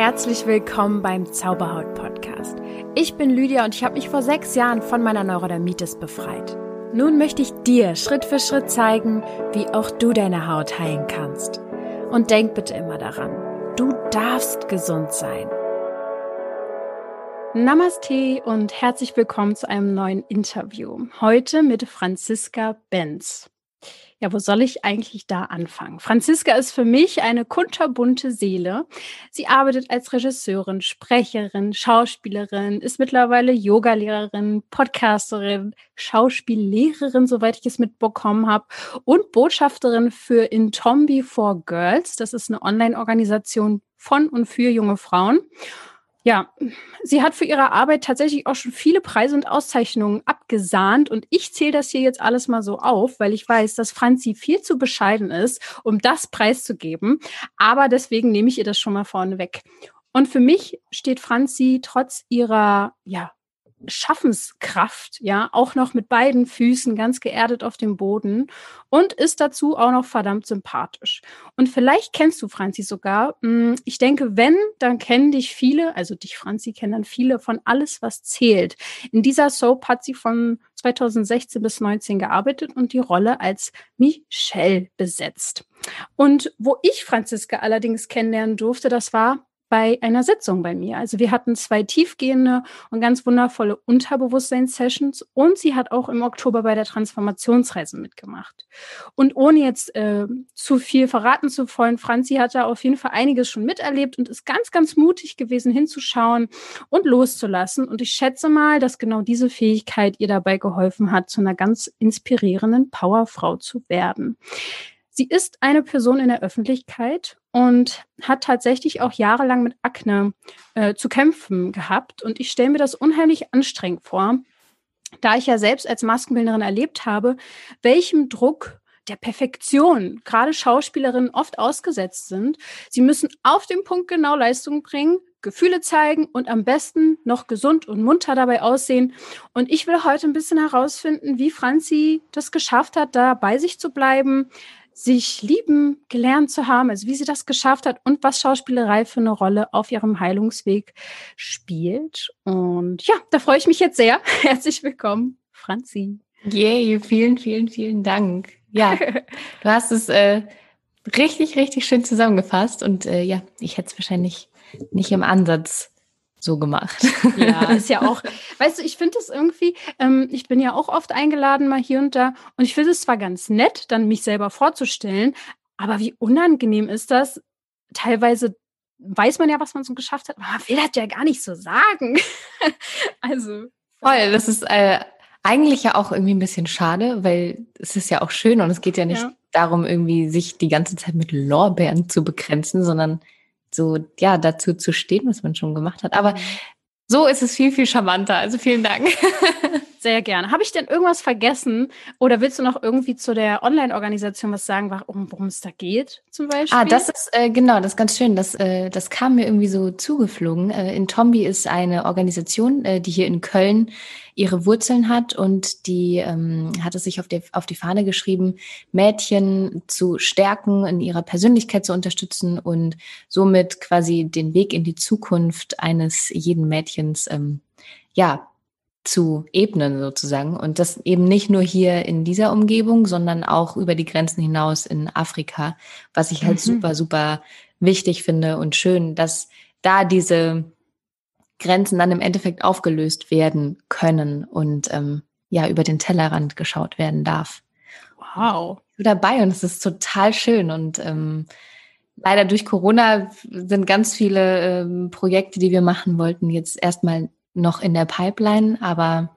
Herzlich willkommen beim Zauberhaut Podcast. Ich bin Lydia und ich habe mich vor sechs Jahren von meiner Neurodermitis befreit. Nun möchte ich dir Schritt für Schritt zeigen, wie auch du deine Haut heilen kannst. Und denk bitte immer daran, du darfst gesund sein. Namaste und herzlich willkommen zu einem neuen Interview. Heute mit Franziska Benz. Ja, wo soll ich eigentlich da anfangen? Franziska ist für mich eine kunterbunte Seele. Sie arbeitet als Regisseurin, Sprecherin, Schauspielerin, ist mittlerweile Yogalehrerin, Podcasterin, Schauspiellehrerin, soweit ich es mitbekommen habe, und Botschafterin für Intombi for Girls. Das ist eine Online-Organisation von und für junge Frauen. Ja, sie hat für ihre Arbeit tatsächlich auch schon viele Preise und Auszeichnungen abgesahnt und ich zähle das hier jetzt alles mal so auf, weil ich weiß, dass Franzi viel zu bescheiden ist, um das preiszugeben. Aber deswegen nehme ich ihr das schon mal vorne weg. Und für mich steht Franzi trotz ihrer ja, Schaffenskraft, ja, auch noch mit beiden Füßen ganz geerdet auf dem Boden und ist dazu auch noch verdammt sympathisch. Und vielleicht kennst du Franzi sogar. Hm, ich denke, wenn, dann kennen dich viele, also dich, Franzi, kennen dann viele von Alles, was zählt. In dieser Soap hat sie von 2016 bis 19 gearbeitet und die Rolle als Michelle besetzt. Und wo ich Franziska allerdings kennenlernen durfte, das war bei einer Sitzung bei mir. Also wir hatten zwei tiefgehende und ganz wundervolle Unterbewusstseinssessions und sie hat auch im Oktober bei der Transformationsreise mitgemacht. Und ohne jetzt äh, zu viel verraten zu wollen, Franzi hat da auf jeden Fall einiges schon miterlebt und ist ganz, ganz mutig gewesen, hinzuschauen und loszulassen. Und ich schätze mal, dass genau diese Fähigkeit ihr dabei geholfen hat, zu einer ganz inspirierenden Powerfrau zu werden. Sie ist eine Person in der Öffentlichkeit und hat tatsächlich auch jahrelang mit Akne äh, zu kämpfen gehabt. Und ich stelle mir das unheimlich anstrengend vor, da ich ja selbst als Maskenbildnerin erlebt habe, welchem Druck der Perfektion gerade Schauspielerinnen oft ausgesetzt sind. Sie müssen auf den Punkt genau Leistung bringen, Gefühle zeigen und am besten noch gesund und munter dabei aussehen. Und ich will heute ein bisschen herausfinden, wie Franzi das geschafft hat, da bei sich zu bleiben, sich lieben gelernt zu haben, also wie sie das geschafft hat und was Schauspielerei für eine Rolle auf ihrem Heilungsweg spielt. Und ja, da freue ich mich jetzt sehr. Herzlich willkommen, Franzi. Yay, vielen, vielen, vielen Dank. Ja, du hast es äh, richtig, richtig schön zusammengefasst und äh, ja, ich hätte es wahrscheinlich nicht im Ansatz so gemacht. Ja, ist ja auch, weißt du, ich finde es irgendwie, ähm, ich bin ja auch oft eingeladen mal hier und da und ich finde es zwar ganz nett, dann mich selber vorzustellen, aber wie unangenehm ist das? Teilweise weiß man ja, was man so geschafft hat, aber man will das ja gar nicht so sagen. also. Voll, das ist äh, eigentlich ja auch irgendwie ein bisschen schade, weil es ist ja auch schön und es geht ja nicht ja. darum, irgendwie sich die ganze Zeit mit Lorbeeren zu begrenzen, sondern so, ja, dazu zu stehen, was man schon gemacht hat. Aber so ist es viel, viel charmanter. Also vielen Dank. Sehr gerne. Habe ich denn irgendwas vergessen oder willst du noch irgendwie zu der Online-Organisation was sagen, warum, worum es da geht zum Beispiel? Ah, das ist äh, genau, das ist ganz schön. Das, äh, das kam mir irgendwie so zugeflogen. Äh, in Tombi ist eine Organisation, äh, die hier in Köln ihre Wurzeln hat und die ähm, hat es sich auf, die, auf die Fahne geschrieben, Mädchen zu stärken, in ihrer Persönlichkeit zu unterstützen und somit quasi den Weg in die Zukunft eines jeden Mädchens ähm, ja, zu ebnen sozusagen. Und das eben nicht nur hier in dieser Umgebung, sondern auch über die Grenzen hinaus in Afrika, was ich halt mhm. super, super wichtig finde und schön, dass da diese Grenzen dann im Endeffekt aufgelöst werden können und ähm, ja, über den Tellerrand geschaut werden darf. Wow. Bin dabei und es ist total schön und ähm, leider durch Corona sind ganz viele ähm, Projekte, die wir machen wollten, jetzt erstmal noch in der Pipeline, aber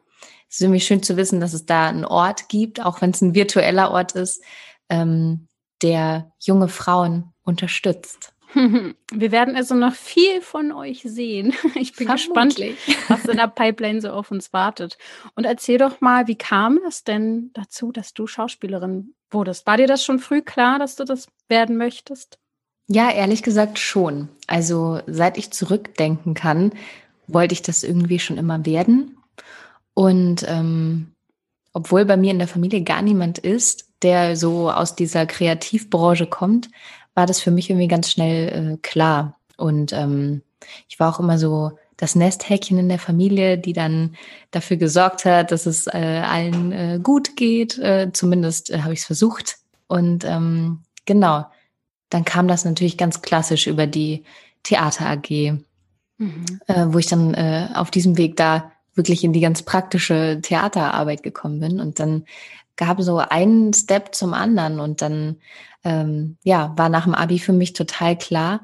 es ist irgendwie schön zu wissen, dass es da einen Ort gibt, auch wenn es ein virtueller Ort ist, ähm, der junge Frauen unterstützt. Wir werden also noch viel von euch sehen. Ich bin Vermutlich. gespannt, was in der Pipeline so auf uns wartet. Und erzähl doch mal, wie kam es denn dazu, dass du Schauspielerin wurdest? War dir das schon früh klar, dass du das werden möchtest? Ja, ehrlich gesagt schon. Also seit ich zurückdenken kann, wollte ich das irgendwie schon immer werden. Und ähm, obwohl bei mir in der Familie gar niemand ist, der so aus dieser Kreativbranche kommt, war das für mich irgendwie ganz schnell äh, klar. Und ähm, ich war auch immer so das Nesthäkchen in der Familie, die dann dafür gesorgt hat, dass es äh, allen äh, gut geht. Äh, zumindest äh, habe ich es versucht. Und ähm, genau, dann kam das natürlich ganz klassisch über die Theater AG, mhm. äh, wo ich dann äh, auf diesem Weg da wirklich in die ganz praktische Theaterarbeit gekommen bin. Und dann gab so einen Step zum anderen und dann ähm, ja war nach dem Abi für mich total klar,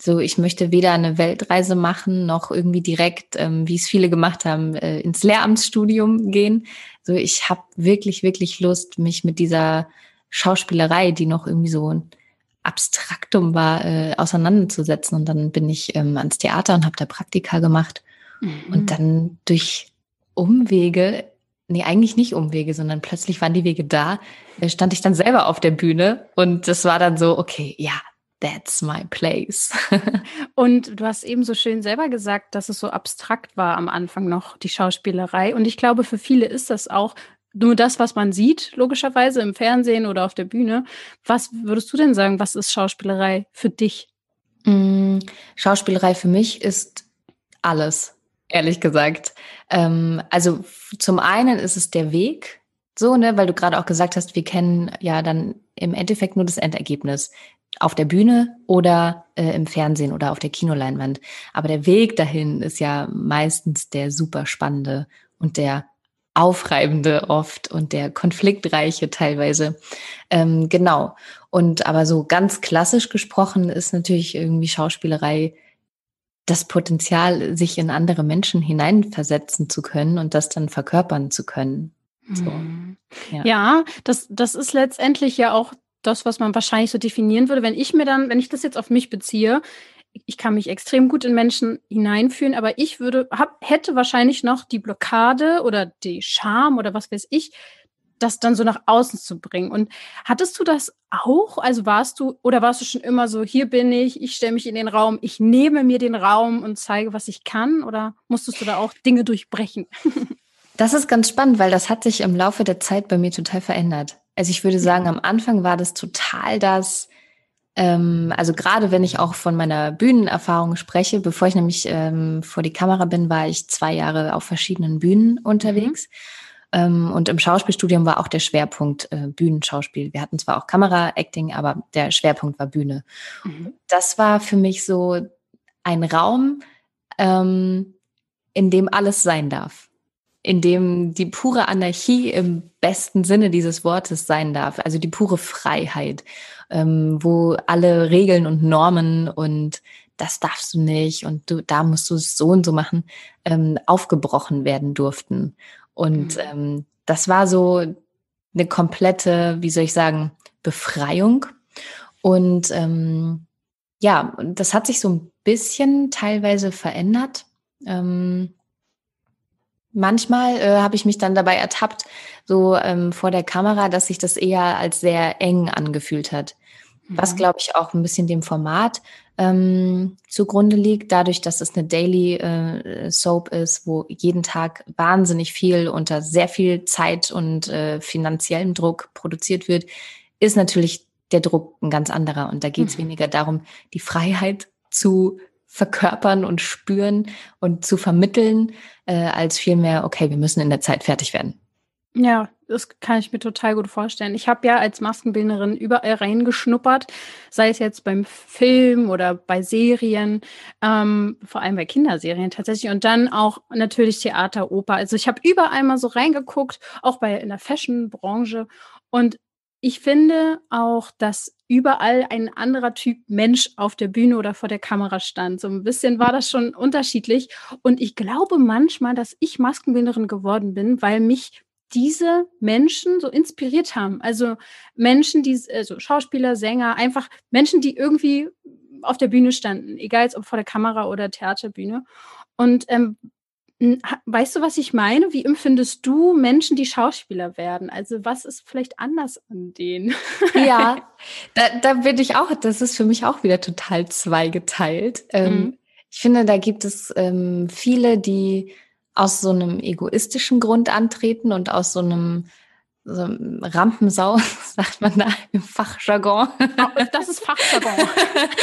so ich möchte weder eine Weltreise machen noch irgendwie direkt, ähm, wie es viele gemacht haben, äh, ins Lehramtsstudium gehen. So ich habe wirklich wirklich Lust, mich mit dieser Schauspielerei, die noch irgendwie so Abstraktum war, äh, auseinanderzusetzen. Und dann bin ich ähm, ans Theater und habe da Praktika gemacht. Mhm. Und dann durch Umwege, nee, eigentlich nicht Umwege, sondern plötzlich waren die Wege da, äh, stand ich dann selber auf der Bühne und das war dann so, okay, ja, that's my place. und du hast eben so schön selber gesagt, dass es so abstrakt war am Anfang noch, die Schauspielerei. Und ich glaube, für viele ist das auch nur das, was man sieht, logischerweise im Fernsehen oder auf der Bühne. Was würdest du denn sagen, was ist Schauspielerei für dich? Mm, Schauspielerei für mich ist alles, ehrlich gesagt. Ähm, also zum einen ist es der Weg, so, ne, weil du gerade auch gesagt hast, wir kennen ja dann im Endeffekt nur das Endergebnis auf der Bühne oder äh, im Fernsehen oder auf der Kinoleinwand. Aber der Weg dahin ist ja meistens der super spannende und der Aufreibende oft und der konfliktreiche teilweise. Ähm, genau. Und aber so ganz klassisch gesprochen ist natürlich irgendwie Schauspielerei das Potenzial, sich in andere Menschen hineinversetzen zu können und das dann verkörpern zu können. So. Mhm. Ja. ja, das, das ist letztendlich ja auch das, was man wahrscheinlich so definieren würde. Wenn ich mir dann, wenn ich das jetzt auf mich beziehe, ich kann mich extrem gut in Menschen hineinfühlen, aber ich würde, hab, hätte wahrscheinlich noch die Blockade oder die Scham oder was weiß ich, das dann so nach außen zu bringen. Und hattest du das auch? Also warst du, oder warst du schon immer so, hier bin ich, ich stelle mich in den Raum, ich nehme mir den Raum und zeige, was ich kann? Oder musstest du da auch Dinge durchbrechen? Das ist ganz spannend, weil das hat sich im Laufe der Zeit bei mir total verändert. Also ich würde sagen, am Anfang war das total das, also gerade wenn ich auch von meiner Bühnenerfahrung spreche, bevor ich nämlich ähm, vor die Kamera bin, war ich zwei Jahre auf verschiedenen Bühnen unterwegs. Mhm. Ähm, und im Schauspielstudium war auch der Schwerpunkt äh, Bühnenschauspiel. Wir hatten zwar auch Kamera-Acting, aber der Schwerpunkt war Bühne. Mhm. Das war für mich so ein Raum, ähm, in dem alles sein darf in dem die pure Anarchie im besten Sinne dieses Wortes sein darf, also die pure Freiheit, ähm, wo alle Regeln und Normen und das darfst du nicht und du, da musst du es so und so machen, ähm, aufgebrochen werden durften. Und mhm. ähm, das war so eine komplette, wie soll ich sagen, Befreiung. Und ähm, ja, das hat sich so ein bisschen teilweise verändert. Ähm, Manchmal äh, habe ich mich dann dabei ertappt, so ähm, vor der Kamera, dass sich das eher als sehr eng angefühlt hat. Mhm. Was, glaube ich, auch ein bisschen dem Format ähm, zugrunde liegt, dadurch, dass es eine Daily äh, Soap ist, wo jeden Tag wahnsinnig viel unter sehr viel Zeit und äh, finanziellem Druck produziert wird, ist natürlich der Druck ein ganz anderer. Und da geht es mhm. weniger darum, die Freiheit zu verkörpern und spüren und zu vermitteln, äh, als vielmehr, okay, wir müssen in der Zeit fertig werden. Ja, das kann ich mir total gut vorstellen. Ich habe ja als Maskenbildnerin überall reingeschnuppert, sei es jetzt beim Film oder bei Serien, ähm, vor allem bei Kinderserien tatsächlich und dann auch natürlich Theater, Oper. Also ich habe überall mal so reingeguckt, auch bei in der Fashion-Branche und ich finde auch, dass überall ein anderer Typ Mensch auf der Bühne oder vor der Kamera stand. So ein bisschen war das schon unterschiedlich. Und ich glaube manchmal, dass ich Maskenbildnerin geworden bin, weil mich diese Menschen so inspiriert haben. Also Menschen, die, also Schauspieler, Sänger, einfach Menschen, die irgendwie auf der Bühne standen, egal ob vor der Kamera oder Theaterbühne. Und ähm, Weißt du, was ich meine? Wie empfindest du Menschen, die Schauspieler werden? Also was ist vielleicht anders an denen? Ja, da, da bin ich auch, das ist für mich auch wieder total zweigeteilt. Ähm, mhm. Ich finde, da gibt es ähm, viele, die aus so einem egoistischen Grund antreten und aus so einem so Rampensau, sagt man da im Fachjargon. Das ist Fachjargon.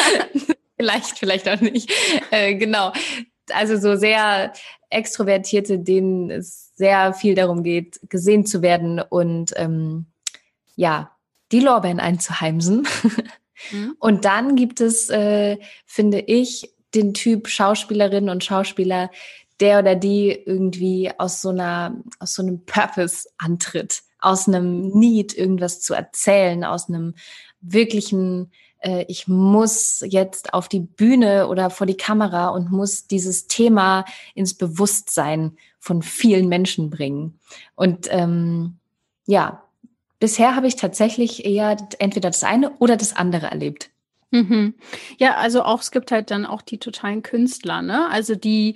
vielleicht, vielleicht auch nicht. Äh, genau. Also so sehr Extrovertierte, denen es sehr viel darum geht, gesehen zu werden und ähm, ja, die Lorbeeren einzuheimsen. Mhm. Und dann gibt es, äh, finde ich, den Typ Schauspielerinnen und Schauspieler, der oder die irgendwie aus so einer, aus so einem Purpose antritt, aus einem Need, irgendwas zu erzählen, aus einem wirklichen, äh, ich muss jetzt auf die Bühne oder vor die Kamera und muss dieses Thema ins Bewusstsein von vielen Menschen bringen. Und ähm, ja, bisher habe ich tatsächlich eher entweder das eine oder das andere erlebt. Mhm. Ja, also auch es gibt halt dann auch die totalen Künstler, ne? Also die,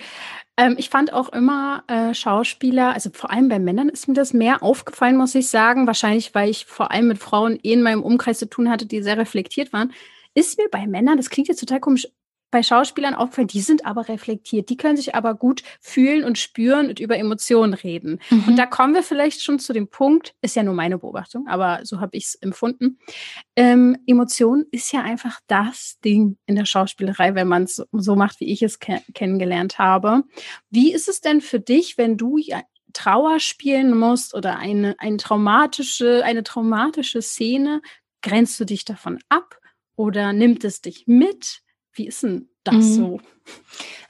ähm, ich fand auch immer äh, Schauspieler, also vor allem bei Männern ist mir das mehr aufgefallen, muss ich sagen. Wahrscheinlich, weil ich vor allem mit Frauen eh in meinem Umkreis zu tun hatte, die sehr reflektiert waren. Ist mir bei Männern, das klingt jetzt total komisch, bei Schauspielern aufgefallen, die sind aber reflektiert, die können sich aber gut fühlen und spüren und über Emotionen reden. Mhm. Und da kommen wir vielleicht schon zu dem Punkt, ist ja nur meine Beobachtung, aber so habe ich es empfunden. Ähm, Emotion ist ja einfach das Ding in der Schauspielerei, wenn man es so macht, wie ich es ke kennengelernt habe. Wie ist es denn für dich, wenn du ja Trauer spielen musst oder eine, eine traumatische, eine traumatische Szene? Grenzt du dich davon ab oder nimmt es dich mit? Wie ist denn das mhm. so?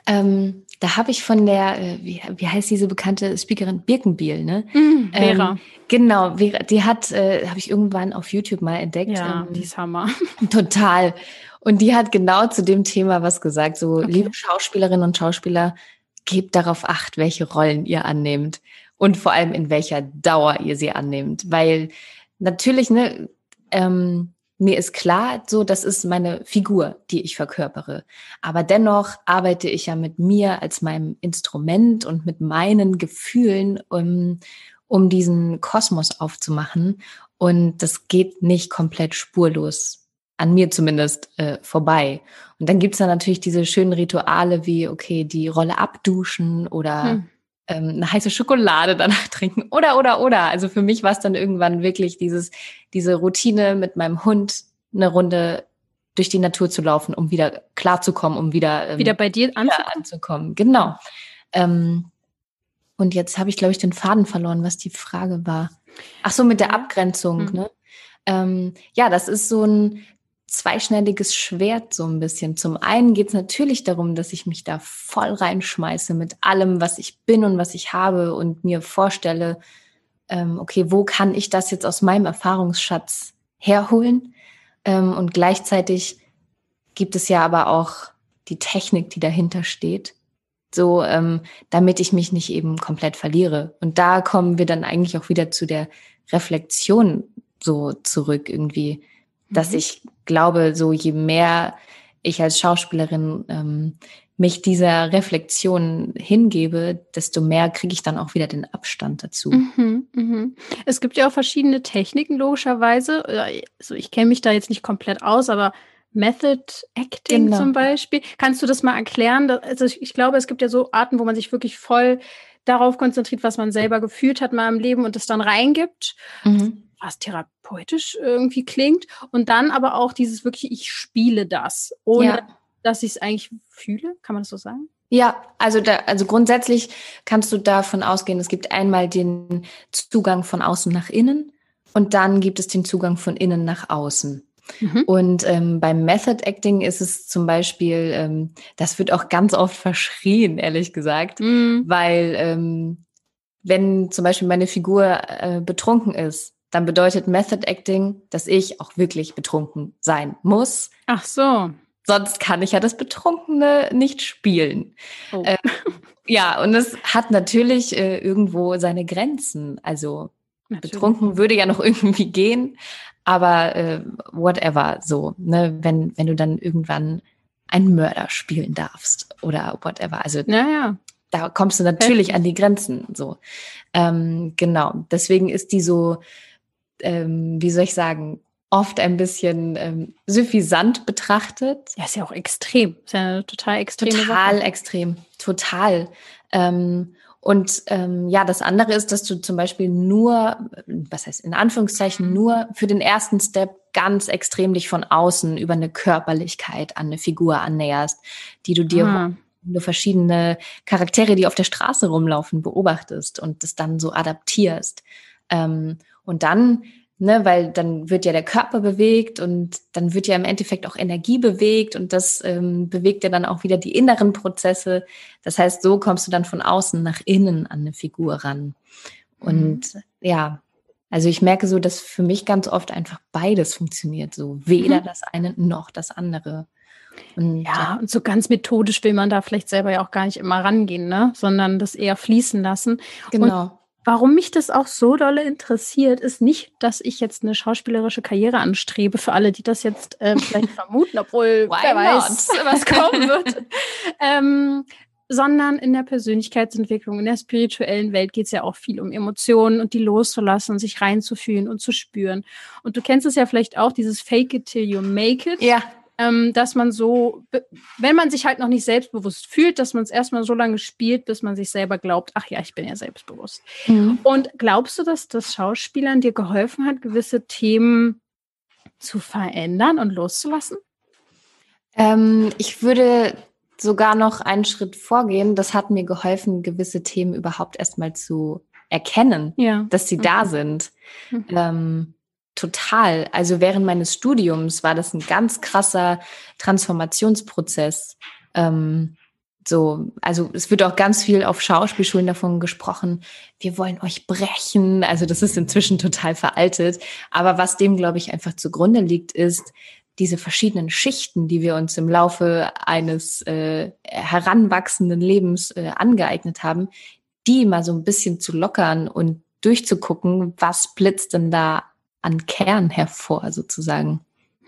Ähm, da habe ich von der, äh, wie, wie heißt diese bekannte Speakerin Birkenbiel, ne? Mhm, Vera. Ähm, genau, Vera, die hat, äh, habe ich irgendwann auf YouTube mal entdeckt. Ja, ähm, die ist Hammer. Total. Und die hat genau zu dem Thema was gesagt. So, okay. liebe Schauspielerinnen und Schauspieler, gebt darauf acht, welche Rollen ihr annehmt und vor allem in welcher Dauer ihr sie annehmt. Weil natürlich, ne, ähm, mir ist klar, so, das ist meine Figur, die ich verkörpere. Aber dennoch arbeite ich ja mit mir als meinem Instrument und mit meinen Gefühlen, um, um diesen Kosmos aufzumachen. Und das geht nicht komplett spurlos, an mir zumindest, äh, vorbei. Und dann gibt's da natürlich diese schönen Rituale wie, okay, die Rolle abduschen oder hm ähm, eine heiße Schokolade danach trinken oder, oder, oder. Also für mich war es dann irgendwann wirklich dieses, diese Routine mit meinem Hund eine Runde durch die Natur zu laufen, um wieder klarzukommen, um wieder, ähm, wieder bei dir anzukommen. anzukommen. Genau. Ähm, und jetzt habe ich, glaube ich, den Faden verloren, was die Frage war. Ach so, mit der Abgrenzung. Mhm. Ne? Ähm, ja, das ist so ein zweischneidiges Schwert so ein bisschen. Zum einen geht es natürlich darum, dass ich mich da voll reinschmeiße mit allem, was ich bin und was ich habe und mir vorstelle, ähm, okay, wo kann ich das jetzt aus meinem Erfahrungsschatz herholen? Ähm, und gleichzeitig gibt es ja aber auch die Technik, die dahinter steht, so ähm, damit ich mich nicht eben komplett verliere. Und da kommen wir dann eigentlich auch wieder zu der Reflexion so zurück irgendwie dass mhm. ich glaube, so je mehr ich als Schauspielerin ähm, mich dieser Reflexion hingebe, desto mehr kriege ich dann auch wieder den Abstand dazu. Mhm, mhm. Es gibt ja auch verschiedene Techniken, logischerweise. Also ich kenne mich da jetzt nicht komplett aus, aber Method Acting genau. zum Beispiel. Kannst du das mal erklären? Also ich, ich, glaube, es gibt ja so Arten, wo man sich wirklich voll darauf konzentriert, was man selber gefühlt hat mal im Leben und das dann reingibt. Mhm was therapeutisch irgendwie klingt. Und dann aber auch dieses wirklich, ich spiele das, ohne ja. dass ich es eigentlich fühle. Kann man das so sagen? Ja, also da, also grundsätzlich kannst du davon ausgehen, es gibt einmal den Zugang von außen nach innen und dann gibt es den Zugang von innen nach außen. Mhm. Und ähm, beim Method Acting ist es zum Beispiel, ähm, das wird auch ganz oft verschrien, ehrlich gesagt, mhm. weil ähm, wenn zum Beispiel meine Figur äh, betrunken ist, dann bedeutet Method Acting, dass ich auch wirklich betrunken sein muss. Ach so. Sonst kann ich ja das Betrunkene nicht spielen. Oh. Äh, ja, und es hat natürlich äh, irgendwo seine Grenzen. Also natürlich. betrunken würde ja noch irgendwie gehen, aber äh, whatever so, ne, wenn, wenn du dann irgendwann einen Mörder spielen darfst oder whatever. Also naja. da kommst du natürlich an die Grenzen. So. Ähm, genau. Deswegen ist die so ähm, wie soll ich sagen, oft ein bisschen ähm, suffisant betrachtet. Ja, ist ja auch extrem. Ist ja eine total extrem. Total Sache. extrem. Total. Ähm, und ähm, ja, das andere ist, dass du zum Beispiel nur, was heißt in Anführungszeichen, nur für den ersten Step ganz extrem dich von außen über eine Körperlichkeit an eine Figur annäherst, die du dir ah. nur verschiedene Charaktere, die auf der Straße rumlaufen, beobachtest und das dann so adaptierst. Ähm, und dann ne, weil dann wird ja der Körper bewegt und dann wird ja im Endeffekt auch Energie bewegt und das ähm, bewegt ja dann auch wieder die inneren Prozesse. Das heißt, so kommst du dann von außen nach innen an eine Figur ran. Und mhm. ja, also ich merke so, dass für mich ganz oft einfach beides funktioniert, so weder mhm. das eine noch das andere. Und, ja, ja, und so ganz methodisch will man da vielleicht selber ja auch gar nicht immer rangehen, ne? sondern das eher fließen lassen. Genau. Und Warum mich das auch so dolle interessiert, ist nicht, dass ich jetzt eine schauspielerische Karriere anstrebe, für alle, die das jetzt äh, vielleicht vermuten, obwohl wer weiß, was kommen wird. ähm, sondern in der Persönlichkeitsentwicklung, in der spirituellen Welt geht es ja auch viel um Emotionen und die loszulassen, sich reinzufühlen und zu spüren. Und du kennst es ja vielleicht auch, dieses Fake it till you make it. Ja ähm, dass man so, wenn man sich halt noch nicht selbstbewusst fühlt, dass man es erstmal so lange spielt, bis man sich selber glaubt, ach ja, ich bin ja selbstbewusst. Mhm. Und glaubst du, dass das Schauspielern dir geholfen hat, gewisse Themen zu verändern und loszulassen? Ähm, ich würde sogar noch einen Schritt vorgehen. Das hat mir geholfen, gewisse Themen überhaupt erstmal zu erkennen, ja. dass sie mhm. da sind. Mhm. Ähm, total. Also während meines Studiums war das ein ganz krasser Transformationsprozess. Ähm, so, also es wird auch ganz viel auf Schauspielschulen davon gesprochen, wir wollen euch brechen. Also das ist inzwischen total veraltet. Aber was dem, glaube ich, einfach zugrunde liegt, ist diese verschiedenen Schichten, die wir uns im Laufe eines äh, heranwachsenden Lebens äh, angeeignet haben, die mal so ein bisschen zu lockern und durchzugucken, was blitzt denn da an Kern hervor, sozusagen.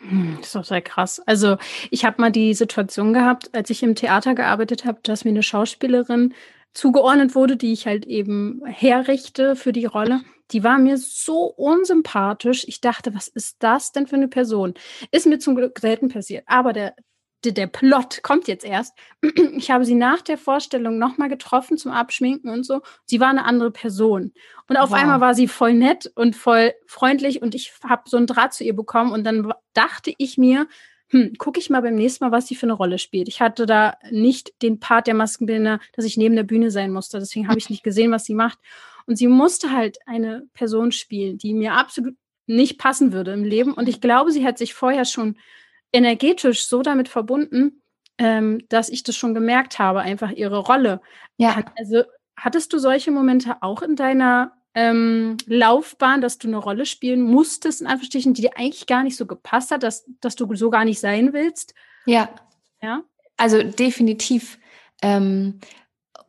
Hm, das ist doch sehr krass. Also ich habe mal die Situation gehabt, als ich im Theater gearbeitet habe, dass mir eine Schauspielerin zugeordnet wurde, die ich halt eben herrichte für die Rolle. Die war mir so unsympathisch. Ich dachte, was ist das denn für eine Person? Ist mir zum Glück selten passiert. Aber der, der Plot kommt jetzt erst. Ich habe sie nach der Vorstellung nochmal getroffen zum Abschminken und so. Sie war eine andere Person. Und auf wow. einmal war sie voll nett und voll freundlich und ich habe so einen Draht zu ihr bekommen. Und dann dachte ich mir, hm, gucke ich mal beim nächsten Mal, was sie für eine Rolle spielt. Ich hatte da nicht den Part der Maskenbildner, dass ich neben der Bühne sein musste. Deswegen habe ich nicht gesehen, was sie macht. Und sie musste halt eine Person spielen, die mir absolut nicht passen würde im Leben. Und ich glaube, sie hat sich vorher schon energetisch so damit verbunden, ähm, dass ich das schon gemerkt habe, einfach ihre Rolle. Ja. Also hattest du solche Momente auch in deiner ähm, Laufbahn, dass du eine Rolle spielen musstest, in Anführungsstrichen, die dir eigentlich gar nicht so gepasst hat, dass, dass du so gar nicht sein willst? Ja. Ja. Also definitiv. Ähm,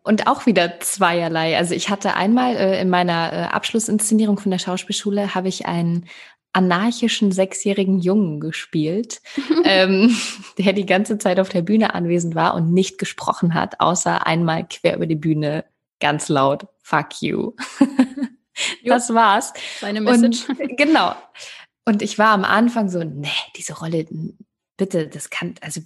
und auch wieder zweierlei. Also ich hatte einmal äh, in meiner äh, Abschlussinszenierung von der Schauspielschule habe ich einen anarchischen sechsjährigen Jungen gespielt, ähm, der die ganze Zeit auf der Bühne anwesend war und nicht gesprochen hat, außer einmal quer über die Bühne ganz laut, fuck you. das war's. Seine Message. Und, genau. Und ich war am Anfang so, nee, diese Rolle, bitte, das kann, also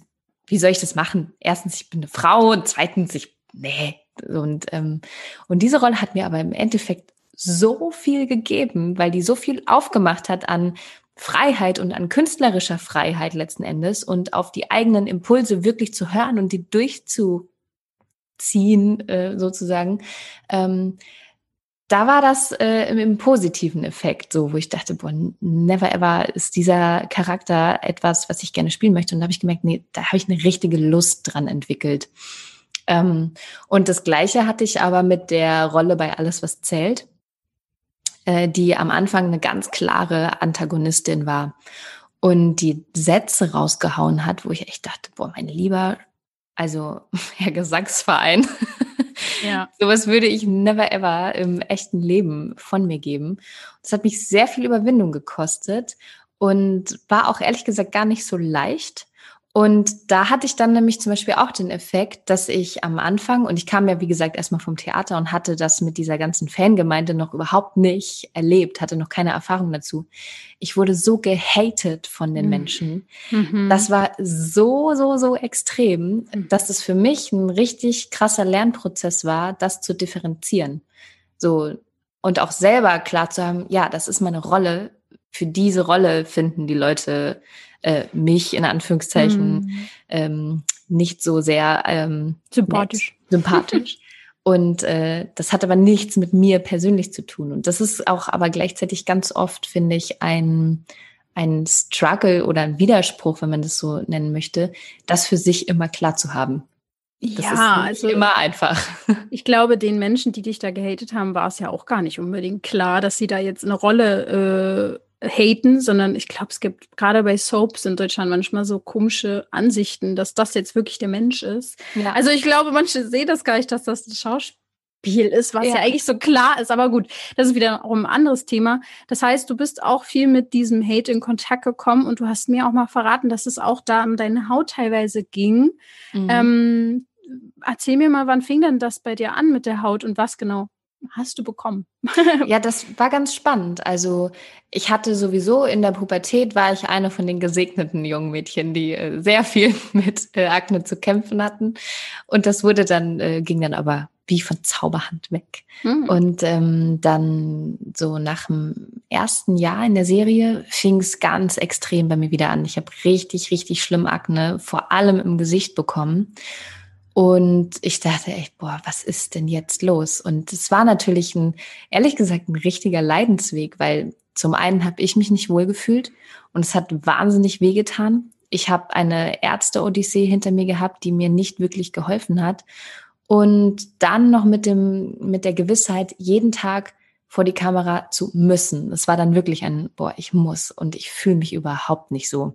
wie soll ich das machen? Erstens, ich bin eine Frau und zweitens, ich, nee. Und, ähm, und diese Rolle hat mir aber im Endeffekt so viel gegeben, weil die so viel aufgemacht hat an Freiheit und an künstlerischer Freiheit letzten Endes und auf die eigenen Impulse wirklich zu hören und die durchzuziehen, äh, sozusagen. Ähm, da war das äh, im, im, positiven Effekt so, wo ich dachte, boah, never ever ist dieser Charakter etwas, was ich gerne spielen möchte. Und da habe ich gemerkt, nee, da habe ich eine richtige Lust dran entwickelt. Ähm, und das Gleiche hatte ich aber mit der Rolle bei Alles, was zählt äh, die am Anfang eine ganz klare Antagonistin war und die Sätze rausgehauen hat, wo ich echt dachte, boah, mein lieber, also Herr Gesangsverein, ja. sowas würde ich never ever im echten Leben von mir geben. Das hat mich sehr viel Überwindung gekostet und war auch ehrlich gesagt gar nicht so leicht. Und da hatte ich dann nämlich zum Beispiel auch den Effekt, dass ich am Anfang, und ich kam ja wie gesagt erstmal vom Theater und hatte das mit dieser ganzen Fangemeinde noch überhaupt nicht erlebt, hatte noch keine Erfahrung dazu. Ich wurde so gehatet von den mhm. Menschen. Mhm. Das war so, so, so extrem, mhm. dass es für mich ein richtig krasser Lernprozess war, das zu differenzieren. So, und auch selber klar zu haben, ja, das ist meine Rolle, für diese Rolle finden die Leute äh, mich in Anführungszeichen mm. ähm, nicht so sehr ähm, sympathisch. Nett, sympathisch. Und äh, das hat aber nichts mit mir persönlich zu tun. Und das ist auch aber gleichzeitig ganz oft, finde ich, ein, ein Struggle oder ein Widerspruch, wenn man das so nennen möchte, das für sich immer klar zu haben. Das ja, also immer einfach. Ich glaube, den Menschen, die dich da gehatet haben, war es ja auch gar nicht unbedingt klar, dass sie da jetzt eine Rolle äh, haten, sondern ich glaube, es gibt gerade bei Soaps in Deutschland manchmal so komische Ansichten, dass das jetzt wirklich der Mensch ist. Ja. Also ich glaube, manche sehen das gar nicht, dass das ein Schauspiel ist, was ja. ja. eigentlich so klar ist. Aber gut, das ist wieder auch ein anderes Thema. Das heißt, du bist auch viel mit diesem Hate in Kontakt gekommen und du hast mir auch mal verraten, dass es auch da um deine Haut teilweise ging. Mhm. Ähm, erzähl mir mal, wann fing denn das bei dir an mit der Haut und was genau hast du bekommen? ja, das war ganz spannend. Also ich hatte sowieso in der Pubertät, war ich eine von den gesegneten jungen Mädchen, die äh, sehr viel mit äh, Akne zu kämpfen hatten. Und das wurde dann, äh, ging dann aber wie von Zauberhand weg. Mhm. Und ähm, dann so nach dem ersten Jahr in der Serie fing es ganz extrem bei mir wieder an. Ich habe richtig, richtig schlimm Akne, vor allem im Gesicht bekommen. Und ich dachte echt, boah, was ist denn jetzt los? Und es war natürlich ein, ehrlich gesagt, ein richtiger Leidensweg, weil zum einen habe ich mich nicht wohl gefühlt und es hat wahnsinnig wehgetan. Ich habe eine Ärzte-Odyssee hinter mir gehabt, die mir nicht wirklich geholfen hat. Und dann noch mit dem, mit der Gewissheit, jeden Tag vor die Kamera zu müssen. Es war dann wirklich ein, boah, ich muss und ich fühle mich überhaupt nicht so.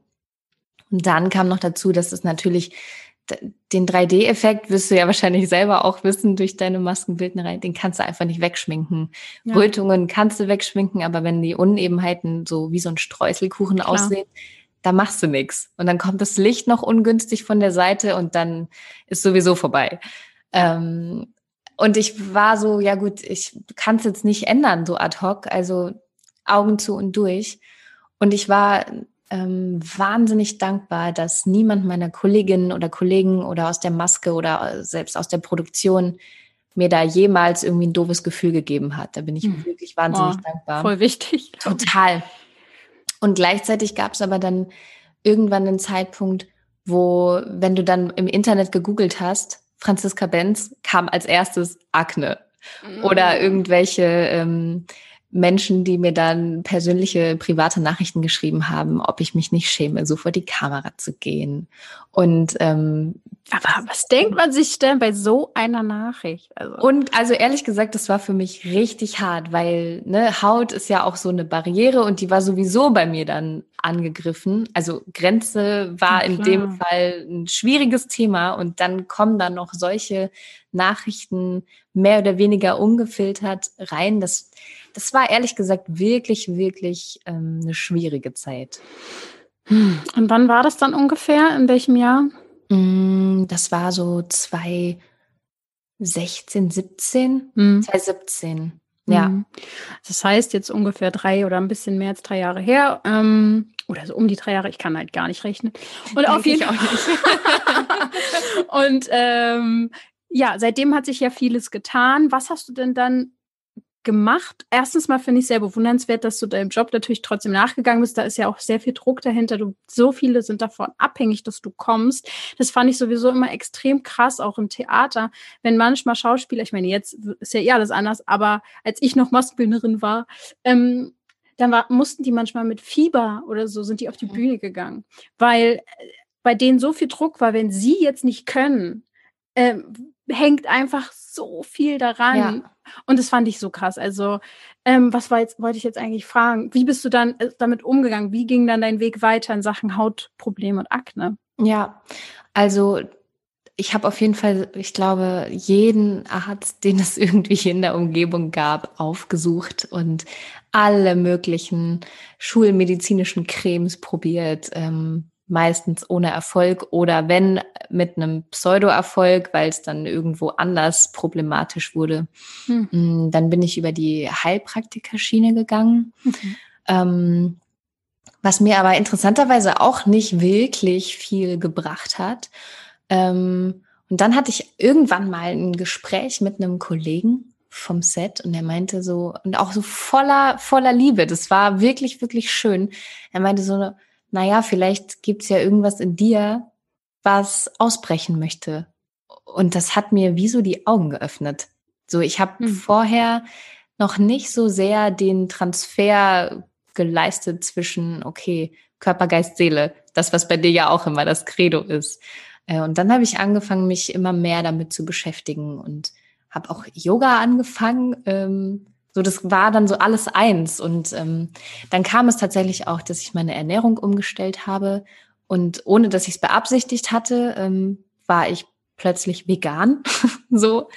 Und dann kam noch dazu, dass es natürlich den 3D-Effekt wirst du ja wahrscheinlich selber auch wissen durch deine Maskenbildnerei, den kannst du einfach nicht wegschminken. Ja. Rötungen kannst du wegschminken, aber wenn die Unebenheiten so wie so ein Streuselkuchen Klar. aussehen, da machst du nichts. Und dann kommt das Licht noch ungünstig von der Seite und dann ist sowieso vorbei. Ähm, und ich war so, ja gut, ich kann es jetzt nicht ändern, so ad hoc, also Augen zu und durch. Und ich war ähm, wahnsinnig dankbar, dass niemand meiner Kolleginnen oder Kollegen oder aus der Maske oder selbst aus der Produktion mir da jemals irgendwie ein doofes Gefühl gegeben hat. Da bin ich mhm. wirklich wahnsinnig oh, dankbar. Voll wichtig. Total. Und gleichzeitig gab es aber dann irgendwann einen Zeitpunkt, wo, wenn du dann im Internet gegoogelt hast, Franziska Benz kam als erstes Akne mhm. oder irgendwelche ähm, Menschen, die mir dann persönliche private Nachrichten geschrieben haben, ob ich mich nicht schäme, so vor die Kamera zu gehen. Und ähm, aber was denkt man sich denn bei so einer Nachricht? Also. Und also ehrlich gesagt, das war für mich richtig hart, weil ne, Haut ist ja auch so eine Barriere und die war sowieso bei mir dann angegriffen. Also Grenze war in dem Fall ein schwieriges Thema und dann kommen dann noch solche Nachrichten mehr oder weniger ungefiltert rein. Das das war ehrlich gesagt wirklich, wirklich ähm, eine schwierige Zeit. Und wann war das dann ungefähr? In welchem Jahr? Mm, das war so 2016, 17, hm. 2017. Ja. Hm. Das heißt jetzt ungefähr drei oder ein bisschen mehr als drei Jahre her. Ähm, oder so um die drei Jahre, ich kann halt gar nicht rechnen. Und auf jeden Fall. Und ähm, ja, seitdem hat sich ja vieles getan. Was hast du denn dann gemacht. Erstens mal finde ich sehr bewundernswert, dass du deinem Job natürlich trotzdem nachgegangen bist. Da ist ja auch sehr viel Druck dahinter. Du, so viele sind davon abhängig, dass du kommst. Das fand ich sowieso immer extrem krass, auch im Theater. Wenn manchmal Schauspieler, ich meine, jetzt ist ja eh alles anders, aber als ich noch Maskenbildnerin war, ähm, dann war, mussten die manchmal mit Fieber oder so, sind die auf die mhm. Bühne gegangen. Weil äh, bei denen so viel Druck war, wenn sie jetzt nicht können, ähm, hängt einfach so viel daran. Ja. Und das fand ich so krass. Also, ähm, was war jetzt, wollte ich jetzt eigentlich fragen? Wie bist du dann äh, damit umgegangen? Wie ging dann dein Weg weiter in Sachen Hautprobleme und Akne? Ja, also ich habe auf jeden Fall, ich glaube, jeden Arzt, den es irgendwie in der Umgebung gab, aufgesucht und alle möglichen schulmedizinischen Cremes probiert. Ähm, meistens ohne Erfolg oder wenn mit einem Pseudo-Erfolg, weil es dann irgendwo anders problematisch wurde. Hm. Mm, dann bin ich über die Heilpraktikerschiene gegangen. Mhm. Ähm, was mir aber interessanterweise auch nicht wirklich viel gebracht hat. Ähm, und dann hatte ich irgendwann mal ein Gespräch mit einem Kollegen vom Set und er meinte so, und auch so voller, voller Liebe, das war wirklich, wirklich schön. Er meinte so, naja, vielleicht gibt's ja irgendwas in dir, was ausbrechen möchte. Und das hat mir wie so die Augen geöffnet. So, ich habe mhm. vorher noch nicht so sehr den Transfer geleistet zwischen, okay, Körper, Geist, Seele, das, was bei dir ja auch immer das Credo ist. Äh, und dann habe ich angefangen, mich immer mehr damit zu beschäftigen und habe auch Yoga angefangen. Ähm, so, das war dann so alles eins. Und ähm, dann kam es tatsächlich auch, dass ich meine Ernährung umgestellt habe. Und ohne dass ich es beabsichtigt hatte, ähm, war ich plötzlich vegan. so.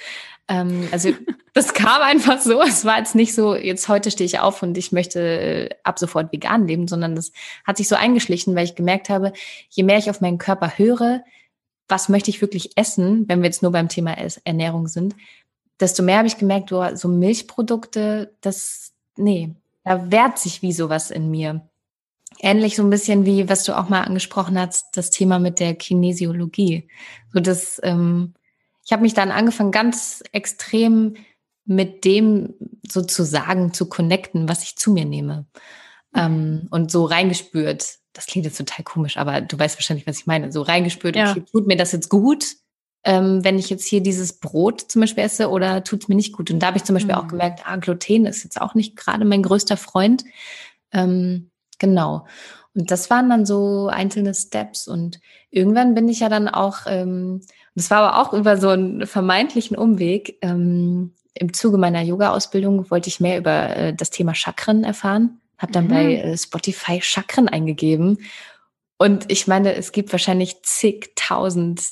Ähm, also das kam einfach so. Es war jetzt nicht so, jetzt heute stehe ich auf und ich möchte äh, ab sofort vegan leben, sondern das hat sich so eingeschlichen, weil ich gemerkt habe, je mehr ich auf meinen Körper höre, was möchte ich wirklich essen, wenn wir jetzt nur beim Thema Ernährung sind, desto mehr habe ich gemerkt, so Milchprodukte, das, nee, da wehrt sich wie sowas in mir. Ähnlich so ein bisschen wie, was du auch mal angesprochen hast, das Thema mit der Kinesiologie. So das, ähm, ich habe mich dann angefangen, ganz extrem mit dem sozusagen zu connecten, was ich zu mir nehme. Ähm, und so reingespürt. Das klingt jetzt total komisch, aber du weißt wahrscheinlich, was ich meine. So reingespürt, ja. okay, tut mir das jetzt gut? Ähm, wenn ich jetzt hier dieses Brot zum Beispiel esse oder tut es mir nicht gut. Und da habe ich zum Beispiel mhm. auch gemerkt, ah, Gluten ist jetzt auch nicht gerade mein größter Freund. Ähm, genau. Und das waren dann so einzelne Steps. Und irgendwann bin ich ja dann auch, ähm, das war aber auch über so einen vermeintlichen Umweg, ähm, im Zuge meiner Yoga-Ausbildung wollte ich mehr über äh, das Thema Chakren erfahren. Habe dann mhm. bei äh, Spotify Chakren eingegeben. Und ich meine, es gibt wahrscheinlich zigtausend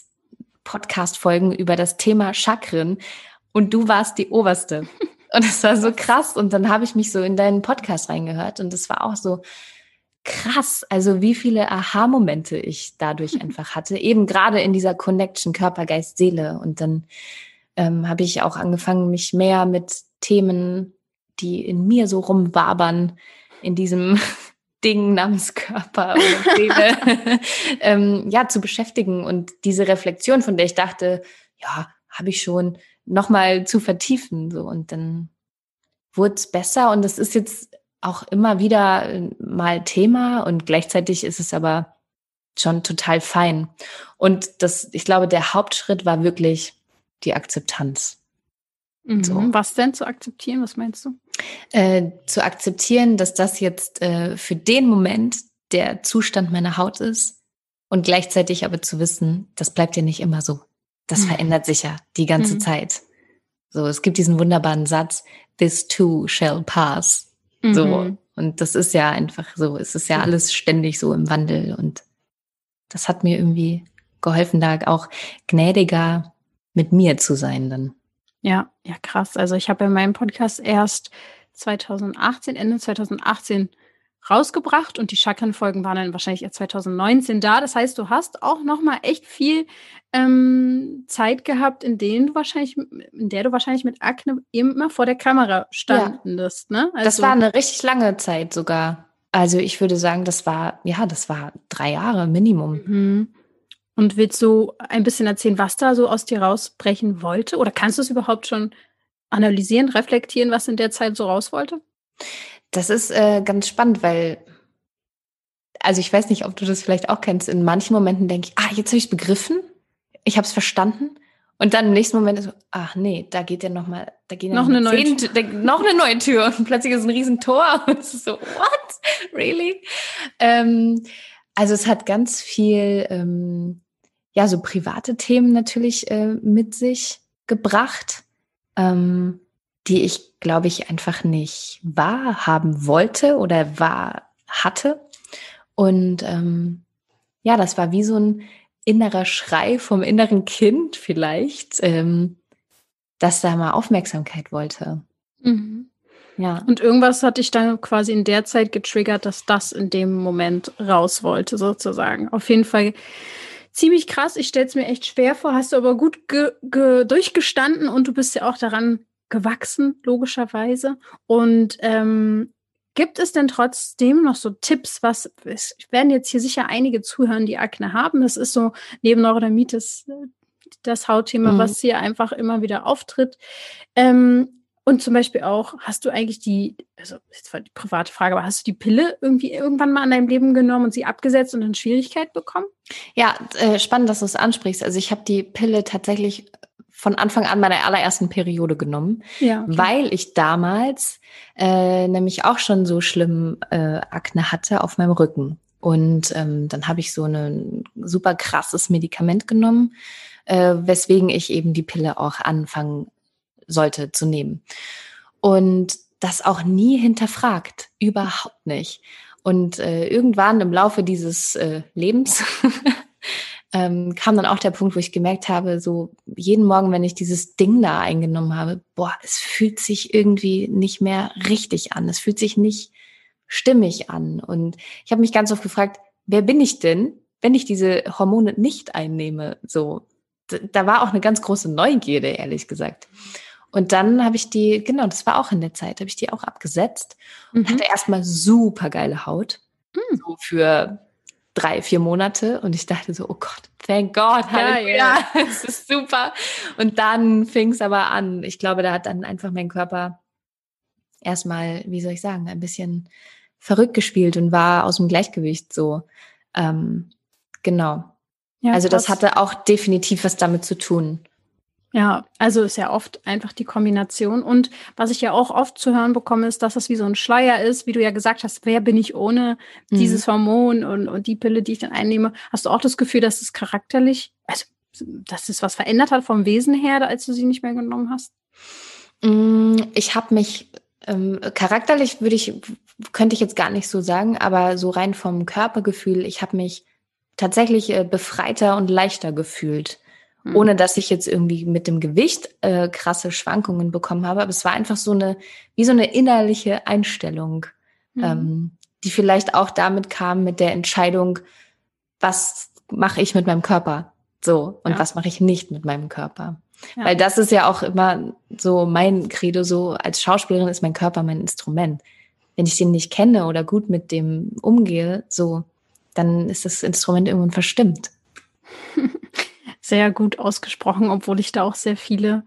Podcast-Folgen über das Thema Chakren und du warst die oberste. Und es war so krass. Und dann habe ich mich so in deinen Podcast reingehört und es war auch so krass. Also wie viele Aha-Momente ich dadurch einfach hatte. Eben gerade in dieser Connection Körper, Geist, Seele. Und dann ähm, habe ich auch angefangen, mich mehr mit Themen, die in mir so rumwabern, in diesem Ding namens Körper oder Seele ähm, ja, zu beschäftigen und diese Reflexion, von der ich dachte, ja, habe ich schon, nochmal zu vertiefen. So. Und dann wurde es besser und das ist jetzt auch immer wieder äh, mal Thema und gleichzeitig ist es aber schon total fein. Und das, ich glaube, der Hauptschritt war wirklich die Akzeptanz. Mhm. So. Was denn zu akzeptieren? Was meinst du? Äh, zu akzeptieren, dass das jetzt äh, für den Moment der Zustand meiner Haut ist und gleichzeitig aber zu wissen, das bleibt ja nicht immer so. Das mhm. verändert sich ja die ganze mhm. Zeit. So, es gibt diesen wunderbaren Satz, this too shall pass. So. Mhm. Und das ist ja einfach so. Es ist ja alles ständig so im Wandel und das hat mir irgendwie geholfen, da auch gnädiger mit mir zu sein dann. Ja, ja, krass. Also ich habe ja meinen Podcast erst 2018, Ende 2018 rausgebracht und die Chakrenfolgen waren dann wahrscheinlich erst 2019 da. Das heißt, du hast auch noch mal echt viel ähm, Zeit gehabt, in denen du wahrscheinlich, in der du wahrscheinlich mit Akne immer vor der Kamera standest. Ja. Ne? Also, das war eine richtig lange Zeit sogar. Also ich würde sagen, das war ja, das war drei Jahre Minimum. Mhm. Und willst du ein bisschen erzählen, was da so aus dir rausbrechen wollte? Oder kannst du es überhaupt schon analysieren, reflektieren, was in der Zeit so raus wollte? Das ist äh, ganz spannend, weil, also ich weiß nicht, ob du das vielleicht auch kennst. In manchen Momenten denke ich, ah, jetzt habe ich es begriffen, ich habe es verstanden. Und dann im nächsten Moment ist so, ach nee, da geht ja noch mal, da geht ja noch, eine neue Tür. noch eine neue Tür und plötzlich ist ein Riesentor und es ist so, what? Really? Ähm, also es hat ganz viel ähm, ja so private Themen natürlich äh, mit sich gebracht, ähm, die ich, glaube ich, einfach nicht wahrhaben wollte oder wahr hatte. Und ähm, ja, das war wie so ein innerer Schrei vom inneren Kind vielleicht, ähm, das da mal Aufmerksamkeit wollte. Mhm. Ja. Und irgendwas hat dich dann quasi in der Zeit getriggert, dass das in dem Moment raus wollte, sozusagen. Auf jeden Fall ziemlich krass. Ich stelle es mir echt schwer vor, hast du aber gut ge ge durchgestanden und du bist ja auch daran gewachsen, logischerweise. Und ähm, gibt es denn trotzdem noch so Tipps, was, es werden jetzt hier sicher einige zuhören, die Akne haben. Das ist so neben Neurodermitis das Hautthema, mhm. was hier einfach immer wieder auftritt. Ähm, Und zum Beispiel auch, hast du eigentlich die, also jetzt war die private Frage, aber hast du die Pille irgendwie irgendwann mal in deinem Leben genommen und sie abgesetzt und in Schwierigkeit bekommen? Ja, äh, spannend, dass du es ansprichst. Also ich habe die Pille tatsächlich von Anfang an meiner allerersten Periode genommen, ja, okay. weil ich damals äh, nämlich auch schon so schlimm äh, Akne hatte auf meinem Rücken. Und ähm, dann habe ich so ein super krasses Medikament genommen, äh, weswegen ich eben die Pille auch anfangen sollte zu nehmen. Und das auch nie hinterfragt, überhaupt nicht. Und äh, irgendwann im Laufe dieses äh, Lebens ähm, kam dann auch der Punkt, wo ich gemerkt habe, so jeden Morgen, wenn ich dieses Ding da eingenommen habe, boah, es fühlt sich irgendwie nicht mehr richtig an. Es fühlt sich nicht stimmig an. Und ich habe mich ganz oft gefragt, wer bin ich denn, wenn ich diese Hormone nicht einnehme? So, da war auch eine ganz große Neugierde, ehrlich gesagt. Und dann habe ich die, genau, das war auch in der Zeit, habe ich die auch abgesetzt und mhm. hatte erstmal super geile Haut. Mhm. So für drei, vier Monate. Und ich dachte so, oh Gott, thank God, Halleluja, ja, es ist super. Und dann fing es aber an. Ich glaube, da hat dann einfach mein Körper erstmal, wie soll ich sagen, ein bisschen verrückt gespielt und war aus dem Gleichgewicht so. Ähm, genau. Ja, also das hatte auch definitiv was damit zu tun. Ja, also ist ja oft einfach die Kombination. Und was ich ja auch oft zu hören bekomme, ist, dass das wie so ein Schleier ist, wie du ja gesagt hast, wer bin ich ohne mhm. dieses Hormon und, und die Pille, die ich dann einnehme. Hast du auch das Gefühl, dass es charakterlich, also dass es was verändert hat vom Wesen her, als du sie nicht mehr genommen hast? Mm, ich habe mich ähm, charakterlich würde ich, könnte ich jetzt gar nicht so sagen, aber so rein vom Körpergefühl, ich habe mich tatsächlich äh, befreiter und leichter gefühlt. Mhm. Ohne dass ich jetzt irgendwie mit dem Gewicht äh, krasse Schwankungen bekommen habe. Aber es war einfach so eine, wie so eine innerliche Einstellung, mhm. ähm, die vielleicht auch damit kam mit der Entscheidung, was mache ich mit meinem Körper? So, und ja. was mache ich nicht mit meinem Körper? Ja. Weil das ist ja auch immer so mein Credo, so als Schauspielerin ist mein Körper mein Instrument. Wenn ich den nicht kenne oder gut mit dem umgehe, so, dann ist das Instrument irgendwann verstimmt. sehr gut ausgesprochen, obwohl ich da auch sehr viele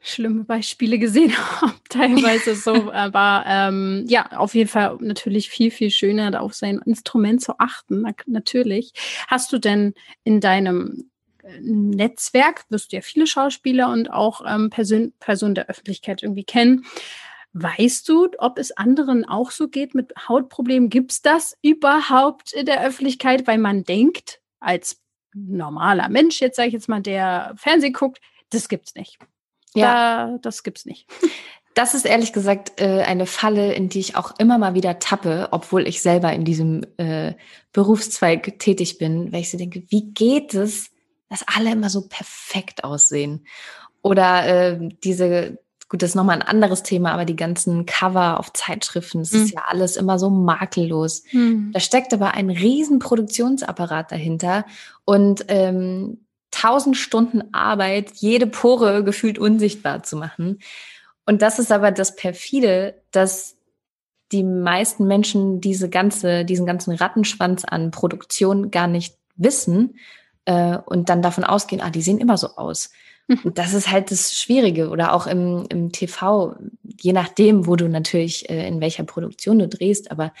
schlimme Beispiele gesehen habe, teilweise so. Aber ähm, ja, auf jeden Fall natürlich viel, viel schöner, auf sein Instrument zu achten. Na, natürlich. Hast du denn in deinem äh, Netzwerk, wirst du ja viele Schauspieler und auch ähm, Person, Personen der Öffentlichkeit irgendwie kennen. Weißt du, ob es anderen auch so geht mit Hautproblemen? Gibt es das überhaupt in der Öffentlichkeit? Weil man denkt, als normaler Mensch, jetzt sage ich jetzt mal, der Fernsehen guckt, das gibt's nicht. Ja, da, das gibt's nicht. Das ist ehrlich gesagt äh, eine Falle, in die ich auch immer mal wieder tappe, obwohl ich selber in diesem äh, Berufszweig tätig bin, weil ich so denke, wie geht es, dass alle immer so perfekt aussehen? Oder äh, diese Gut, das ist nochmal ein anderes Thema, aber die ganzen Cover auf Zeitschriften, das mhm. ist ja alles immer so makellos. Mhm. Da steckt aber ein riesen Produktionsapparat dahinter und ähm, tausend Stunden Arbeit, jede Pore gefühlt unsichtbar zu machen. Und das ist aber das perfide, dass die meisten Menschen diese ganze, diesen ganzen Rattenschwanz an Produktion gar nicht wissen äh, und dann davon ausgehen, ah, die sehen immer so aus. Mhm. Das ist halt das Schwierige oder auch im, im TV, je nachdem, wo du natürlich, äh, in welcher Produktion du drehst, aber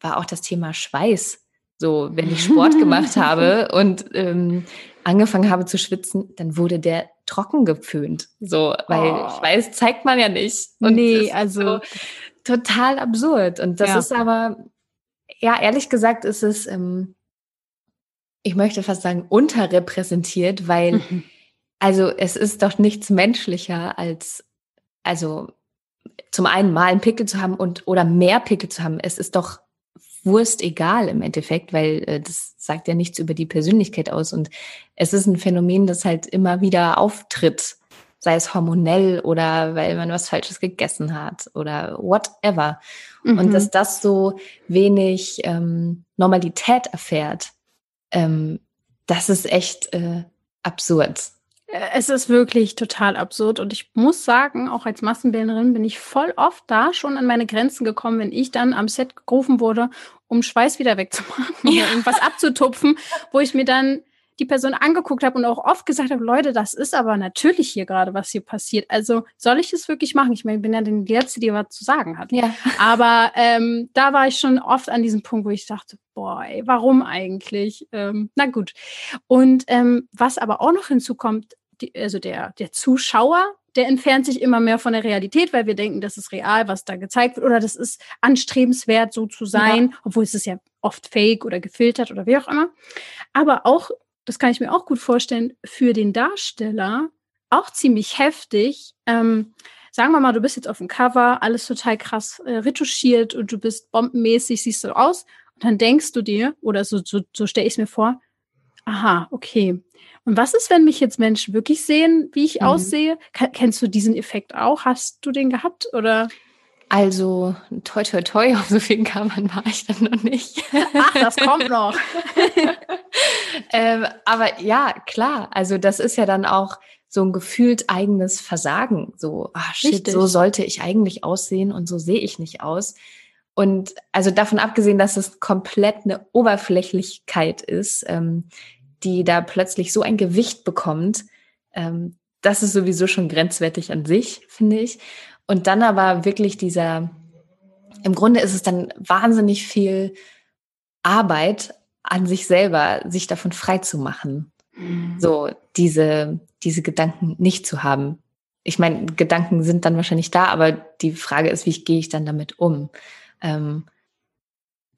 war auch das Thema Schweiß. So, wenn ich Sport gemacht habe und ähm, angefangen habe zu schwitzen, dann wurde der trocken geföhnt. So, weil oh. Schweiß zeigt man ja nicht. Und nee, also so total absurd. Und das ja. ist aber, ja, ehrlich gesagt, ist es, ähm, ich möchte fast sagen, unterrepräsentiert, weil mhm. Also es ist doch nichts menschlicher als, also zum einen mal einen Pickel zu haben und oder mehr Pickel zu haben. Es ist doch Wurst egal im Endeffekt, weil äh, das sagt ja nichts über die Persönlichkeit aus. Und es ist ein Phänomen, das halt immer wieder auftritt, sei es hormonell oder weil man was Falsches gegessen hat oder whatever. Mhm. Und dass das so wenig ähm, Normalität erfährt, ähm, das ist echt äh, absurd. Es ist wirklich total absurd und ich muss sagen, auch als Massenbildnerin bin ich voll oft da schon an meine Grenzen gekommen, wenn ich dann am Set gerufen wurde, um Schweiß wieder wegzumachen ja. oder irgendwas abzutupfen, wo ich mir dann die Person angeguckt habe und auch oft gesagt habe, Leute, das ist aber natürlich hier gerade, was hier passiert. Also soll ich es wirklich machen? Ich meine, ich bin ja die Letzte, die was zu sagen hat. Ja. Aber ähm, da war ich schon oft an diesem Punkt, wo ich dachte, boah, ey, warum eigentlich? Ähm, na gut. Und ähm, was aber auch noch hinzukommt, die, also der, der Zuschauer, der entfernt sich immer mehr von der Realität, weil wir denken, das ist real, was da gezeigt wird, oder das ist anstrebenswert, so zu sein, ja. obwohl es ist ja oft fake oder gefiltert oder wie auch immer. Aber auch, das kann ich mir auch gut vorstellen, für den Darsteller auch ziemlich heftig. Ähm, sagen wir mal, du bist jetzt auf dem Cover, alles total krass äh, retuschiert und du bist bombenmäßig, siehst du aus. Und dann denkst du dir, oder so, so, so stelle ich es mir vor, aha, okay, und was ist, wenn mich jetzt Menschen wirklich sehen, wie ich mhm. aussehe? Kennst du diesen Effekt auch? Hast du den gehabt oder? Also, toi, toi, toi, auf so vielen Kammern war ich dann noch nicht. Ach, das kommt noch. ähm, aber ja, klar. Also, das ist ja dann auch so ein gefühlt eigenes Versagen. So, ah, shit, Richtig. so sollte ich eigentlich aussehen und so sehe ich nicht aus. Und also davon abgesehen, dass es komplett eine Oberflächlichkeit ist, ähm, die da plötzlich so ein Gewicht bekommt, ähm, das ist sowieso schon grenzwertig an sich, finde ich. Und dann aber wirklich dieser, im Grunde ist es dann wahnsinnig viel Arbeit an sich selber, sich davon frei zu machen. Mhm. So, diese, diese Gedanken nicht zu haben. Ich meine, Gedanken sind dann wahrscheinlich da, aber die Frage ist, wie gehe ich dann damit um? Ähm,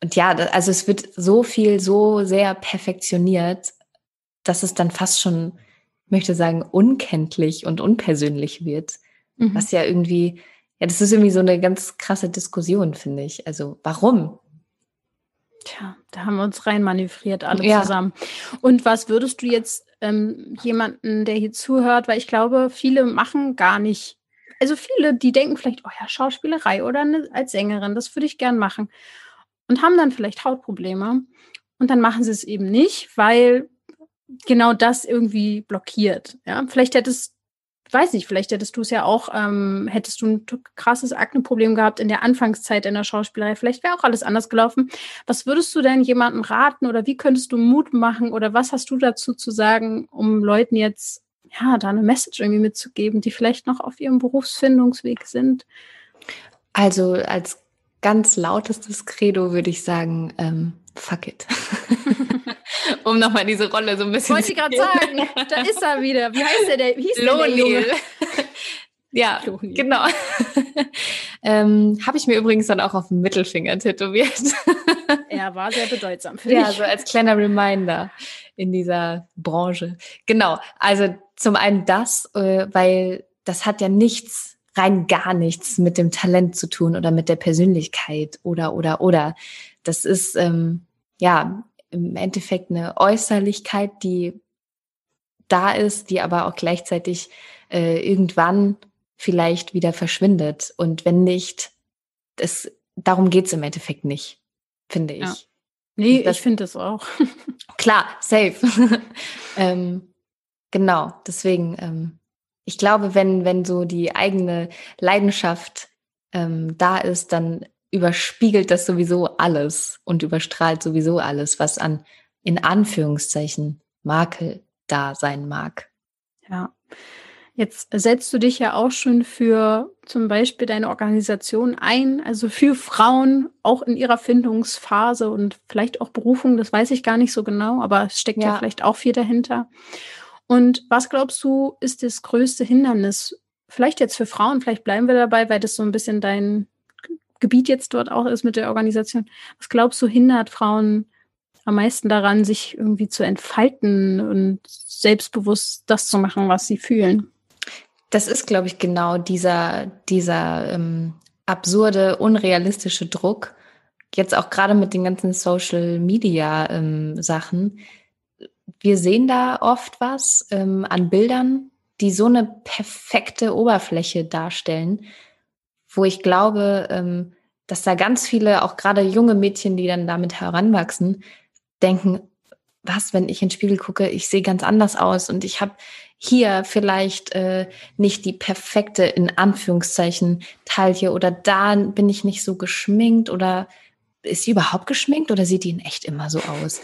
und ja, also es wird so viel, so sehr perfektioniert dass es dann fast schon, möchte sagen, unkenntlich und unpersönlich wird. Mhm. Was ja irgendwie, ja, das ist irgendwie so eine ganz krasse Diskussion, finde ich. Also warum? Tja, da haben wir uns rein manövriert alle ja. zusammen. Und was würdest du jetzt ähm, jemanden, der hier zuhört, weil ich glaube, viele machen gar nicht, also viele, die denken vielleicht, oh ja, Schauspielerei oder eine, als Sängerin, das würde ich gern machen. Und haben dann vielleicht Hautprobleme. Und dann machen sie es eben nicht, weil genau das irgendwie blockiert. Ja, vielleicht hättest, weiß nicht, vielleicht hättest du es ja auch, ähm, hättest du ein krasses Akneproblem gehabt in der Anfangszeit in der Schauspielerei. Vielleicht wäre auch alles anders gelaufen. Was würdest du denn jemandem raten oder wie könntest du Mut machen oder was hast du dazu zu sagen, um Leuten jetzt ja da eine Message irgendwie mitzugeben, die vielleicht noch auf ihrem Berufsfindungsweg sind? Also als ganz lautestes Credo würde ich sagen, ähm, fuck it. um nochmal diese Rolle so ein bisschen Wollte ich gerade sagen, da ist er wieder. Wie heißt der? der wie hieß Lohnil. Ja, Lohnil. genau. ähm, Habe ich mir übrigens dann auch auf dem Mittelfinger tätowiert. er war sehr bedeutsam für ja, dich. Ja, so als kleiner Reminder in dieser Branche. Genau, also zum einen das, äh, weil das hat ja nichts rein gar nichts mit dem Talent zu tun oder mit der Persönlichkeit oder oder oder. Das ist ähm, ja im Endeffekt eine Äußerlichkeit, die da ist, die aber auch gleichzeitig äh, irgendwann vielleicht wieder verschwindet. Und wenn nicht, das, darum geht's im Endeffekt nicht, finde ich. Ja. Nee, das, ich finde es auch. klar, safe. ähm, genau, deswegen, ähm, ich glaube, wenn, wenn so die eigene Leidenschaft ähm, da ist, dann überspiegelt das sowieso alles und überstrahlt sowieso alles, was an in Anführungszeichen Makel da sein mag. Ja. Jetzt setzt du dich ja auch schon für zum Beispiel deine Organisation ein, also für Frauen auch in ihrer Findungsphase und vielleicht auch Berufung, das weiß ich gar nicht so genau, aber es steckt ja, ja vielleicht auch viel dahinter. Und was glaubst du, ist das größte Hindernis? Vielleicht jetzt für Frauen, vielleicht bleiben wir dabei, weil das so ein bisschen dein, Gebiet jetzt dort auch ist mit der Organisation. Was glaubst du, hindert Frauen am meisten daran, sich irgendwie zu entfalten und selbstbewusst das zu machen, was sie fühlen? Das ist, glaube ich, genau dieser, dieser ähm, absurde, unrealistische Druck. Jetzt auch gerade mit den ganzen Social Media ähm, Sachen. Wir sehen da oft was ähm, an Bildern, die so eine perfekte Oberfläche darstellen, wo ich glaube, ähm, dass da ganz viele, auch gerade junge Mädchen, die dann damit heranwachsen, denken, was, wenn ich in den Spiegel gucke, ich sehe ganz anders aus und ich habe hier vielleicht äh, nicht die perfekte, in Anführungszeichen, Taille oder da bin ich nicht so geschminkt oder ist sie überhaupt geschminkt oder sieht die in echt immer so aus?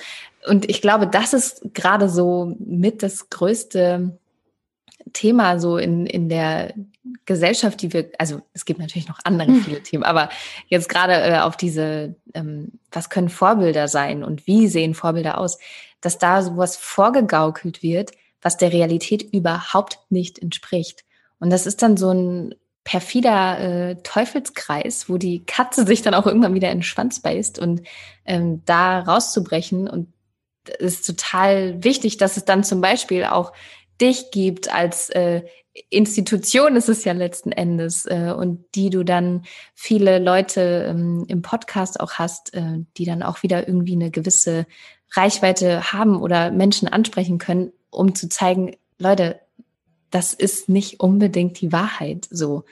und ich glaube, das ist gerade so mit das größte Thema so in, in der Gesellschaft, die wir, also es gibt natürlich noch andere hm. viele Themen, aber jetzt gerade äh, auf diese, ähm, was können Vorbilder sein und wie sehen Vorbilder aus, dass da sowas vorgegaukelt wird, was der Realität überhaupt nicht entspricht. Und das ist dann so ein perfider äh, Teufelskreis, wo die Katze sich dann auch irgendwann wieder in den Schwanz beißt und ähm, da rauszubrechen und es ist total wichtig, dass es dann zum Beispiel auch dich gibt als äh, Institution ist es ja letzten Endes äh, und die du dann viele Leute ähm, im Podcast auch hast, äh, die dann auch wieder irgendwie eine gewisse Reichweite haben oder Menschen ansprechen können, um zu zeigen, Leute, das ist nicht unbedingt die Wahrheit so.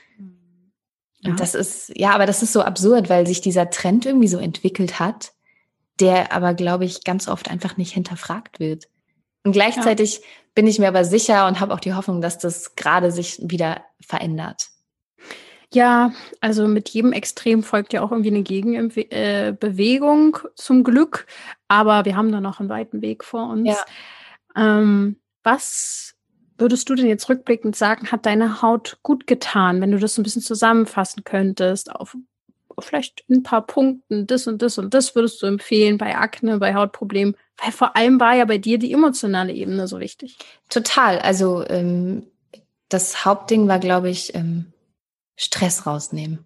Ja. Und das ist, ja, aber das ist so absurd, weil sich dieser Trend irgendwie so entwickelt hat, der aber, glaube ich, ganz oft einfach nicht hinterfragt wird. Und gleichzeitig ja. Bin ich mir aber sicher und habe auch die Hoffnung, dass das gerade sich wieder verändert. Ja, also mit jedem Extrem folgt ja auch irgendwie eine Gegenbewegung äh, zum Glück, aber wir haben da noch einen weiten Weg vor uns. Ja. Ähm, was würdest du denn jetzt rückblickend sagen, hat deine Haut gut getan, wenn du das ein bisschen zusammenfassen könntest auf vielleicht ein paar Punkten, das und das und das würdest du empfehlen bei Akne, bei Hautproblemen? Weil vor allem war ja bei dir die emotionale Ebene so wichtig. Total. Also ähm, das Hauptding war, glaube ich, ähm, Stress rausnehmen.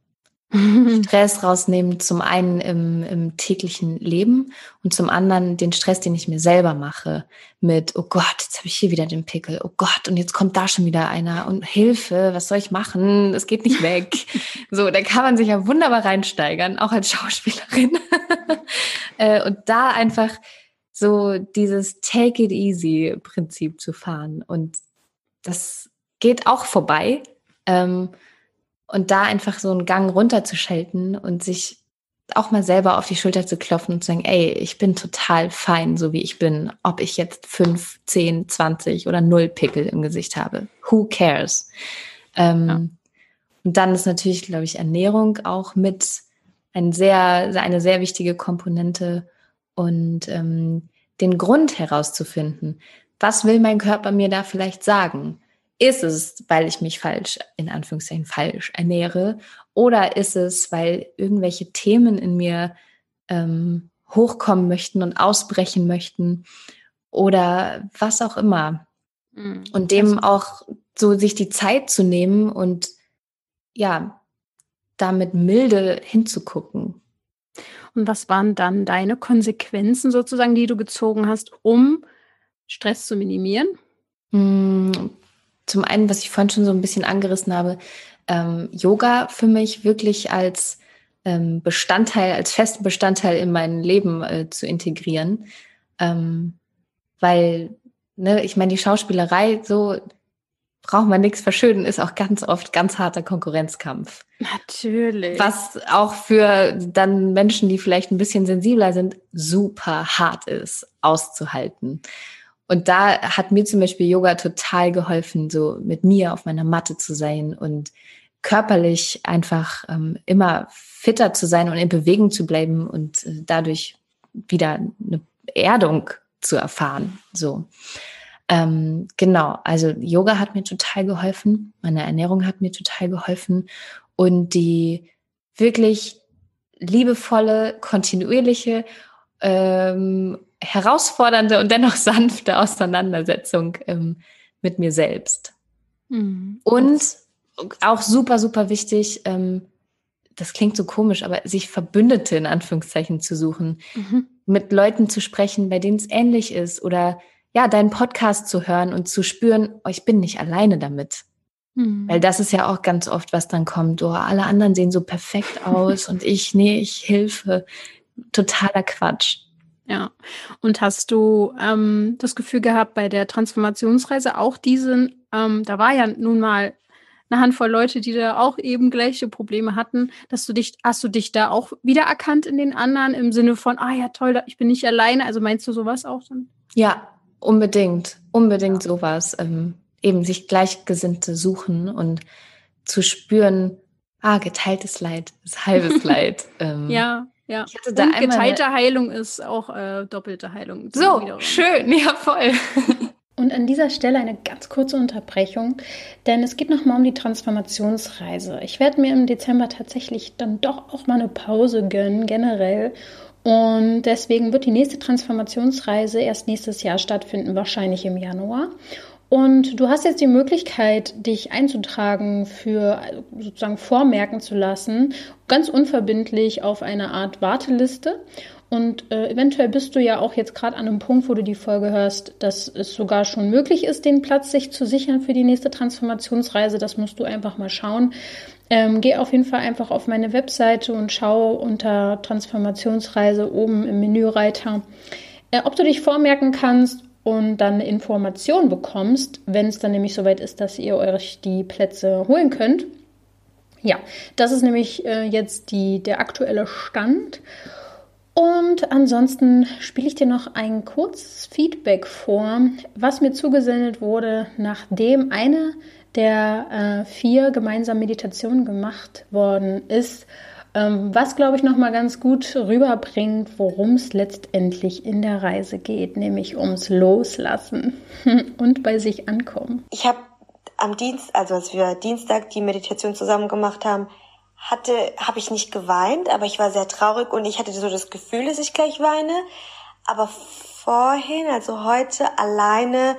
Stress rausnehmen, zum einen im, im täglichen Leben und zum anderen den Stress, den ich mir selber mache, mit, oh Gott, jetzt habe ich hier wieder den Pickel, oh Gott, und jetzt kommt da schon wieder einer und Hilfe, was soll ich machen? Es geht nicht weg. so, da kann man sich ja wunderbar reinsteigern, auch als Schauspielerin. Äh, und da einfach so dieses Take it easy Prinzip zu fahren. Und das geht auch vorbei. Ähm, und da einfach so einen Gang runterzuschalten und sich auch mal selber auf die Schulter zu klopfen und zu sagen, ey, ich bin total fein, so wie ich bin, ob ich jetzt fünf, zehn, zwanzig oder null Pickel im Gesicht habe. Who cares? Ähm, ja. Und dann ist natürlich, glaube ich, Ernährung auch mit ein sehr, eine sehr wichtige Komponente und ähm, den Grund herauszufinden. Was will mein Körper mir da vielleicht sagen? Ist es, weil ich mich falsch, in Anführungszeichen falsch ernähre? Oder ist es, weil irgendwelche Themen in mir ähm, hochkommen möchten und ausbrechen möchten? Oder was auch immer. Mhm. Und dem auch so sich die Zeit zu nehmen und ja, damit milde hinzugucken. Und was waren dann deine Konsequenzen sozusagen, die du gezogen hast, um Stress zu minimieren? Zum einen, was ich vorhin schon so ein bisschen angerissen habe, ähm, Yoga für mich wirklich als ähm, Bestandteil, als festen Bestandteil in mein Leben äh, zu integrieren. Ähm, weil, ne, ich meine, die Schauspielerei, so braucht man nichts verschönen, ist auch ganz oft ganz harter Konkurrenzkampf. Natürlich. Was auch für dann Menschen, die vielleicht ein bisschen sensibler sind, super hart ist, auszuhalten. Und da hat mir zum Beispiel Yoga total geholfen, so mit mir auf meiner Matte zu sein und körperlich einfach ähm, immer fitter zu sein und in Bewegung zu bleiben und äh, dadurch wieder eine Erdung zu erfahren. So. Ähm, genau, also Yoga hat mir total geholfen, meine Ernährung hat mir total geholfen und die wirklich liebevolle, kontinuierliche ähm, herausfordernde und dennoch sanfte Auseinandersetzung ähm, mit mir selbst. Mhm. Und auch super, super wichtig, ähm, das klingt so komisch, aber sich Verbündete in Anführungszeichen zu suchen, mhm. mit Leuten zu sprechen, bei denen es ähnlich ist oder ja, deinen Podcast zu hören und zu spüren, oh, ich bin nicht alleine damit. Mhm. Weil das ist ja auch ganz oft, was dann kommt. Oh, alle anderen sehen so perfekt aus und ich, nee, ich hilfe. Totaler Quatsch. Ja. Und hast du ähm, das Gefühl gehabt, bei der Transformationsreise auch diesen, ähm, da war ja nun mal eine Handvoll Leute, die da auch eben gleiche Probleme hatten, dass du dich, hast du dich da auch wiedererkannt in den anderen im Sinne von, ah ja, toll, ich bin nicht alleine. Also meinst du sowas auch dann? Ja, unbedingt, unbedingt ja. sowas. Ähm, eben sich Gleichgesinnte suchen und zu spüren, ah, geteiltes Leid ist halbes Leid. Ähm, ja Ja, ich hatte da und geteilte Heilung ist auch äh, doppelte Heilung. So, wiederum. schön, ja voll. Und an dieser Stelle eine ganz kurze Unterbrechung, denn es geht nochmal um die Transformationsreise. Ich werde mir im Dezember tatsächlich dann doch auch mal eine Pause gönnen, generell. Und deswegen wird die nächste Transformationsreise erst nächstes Jahr stattfinden, wahrscheinlich im Januar. Und du hast jetzt die Möglichkeit, dich einzutragen für sozusagen vormerken zu lassen, ganz unverbindlich auf eine Art Warteliste. Und äh, eventuell bist du ja auch jetzt gerade an einem Punkt, wo du die Folge hörst, dass es sogar schon möglich ist, den Platz sich zu sichern für die nächste Transformationsreise. Das musst du einfach mal schauen. Ähm, geh auf jeden Fall einfach auf meine Webseite und schau unter Transformationsreise oben im Menüreiter, äh, ob du dich vormerken kannst und dann eine Information bekommst, wenn es dann nämlich soweit ist, dass ihr euch die Plätze holen könnt. Ja, das ist nämlich äh, jetzt die, der aktuelle Stand. Und ansonsten spiele ich dir noch ein kurzes Feedback vor, was mir zugesendet wurde, nachdem eine der äh, vier gemeinsamen Meditationen gemacht worden ist, was glaube ich noch mal ganz gut rüberbringt, worum es letztendlich in der Reise geht, nämlich ums Loslassen und bei sich ankommen. Ich habe am Dienst, also als wir Dienstag die Meditation zusammen gemacht haben, hatte, habe ich nicht geweint, aber ich war sehr traurig und ich hatte so das Gefühl, dass ich gleich weine. Aber vorhin, also heute alleine,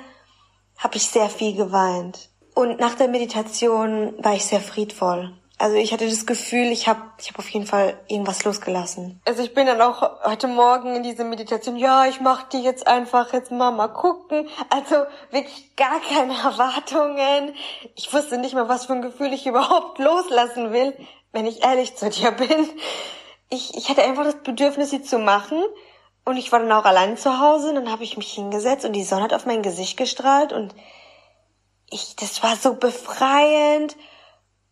habe ich sehr viel geweint. Und nach der Meditation war ich sehr friedvoll. Also ich hatte das Gefühl, ich habe ich hab auf jeden Fall irgendwas losgelassen. Also ich bin dann auch heute Morgen in diese Meditation, ja, ich mach die jetzt einfach jetzt mal mal gucken. Also wirklich gar keine Erwartungen. Ich wusste nicht mal, was für ein Gefühl ich überhaupt loslassen will wenn ich ehrlich zu dir bin. Ich, ich hatte einfach das Bedürfnis, sie zu machen. Und ich war dann auch allein zu Hause. Und dann habe ich mich hingesetzt und die Sonne hat auf mein Gesicht gestrahlt. Und ich, das war so befreiend.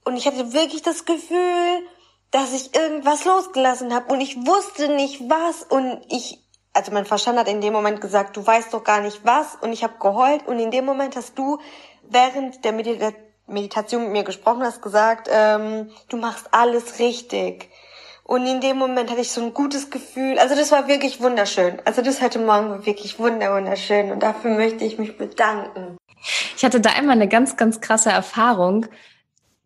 Und ich hatte wirklich das Gefühl, dass ich irgendwas losgelassen habe. Und ich wusste nicht was. Und ich, also mein Verstand hat in dem Moment gesagt, du weißt doch gar nicht was. Und ich habe geheult. Und in dem Moment hast du während der Meditation mit mir gesprochen hast, gesagt, ähm, du machst alles richtig. Und in dem Moment hatte ich so ein gutes Gefühl. Also das war wirklich wunderschön. Also das heute Morgen war wirklich wunderschön. Und dafür möchte ich mich bedanken. Ich hatte da einmal eine ganz, ganz krasse Erfahrung,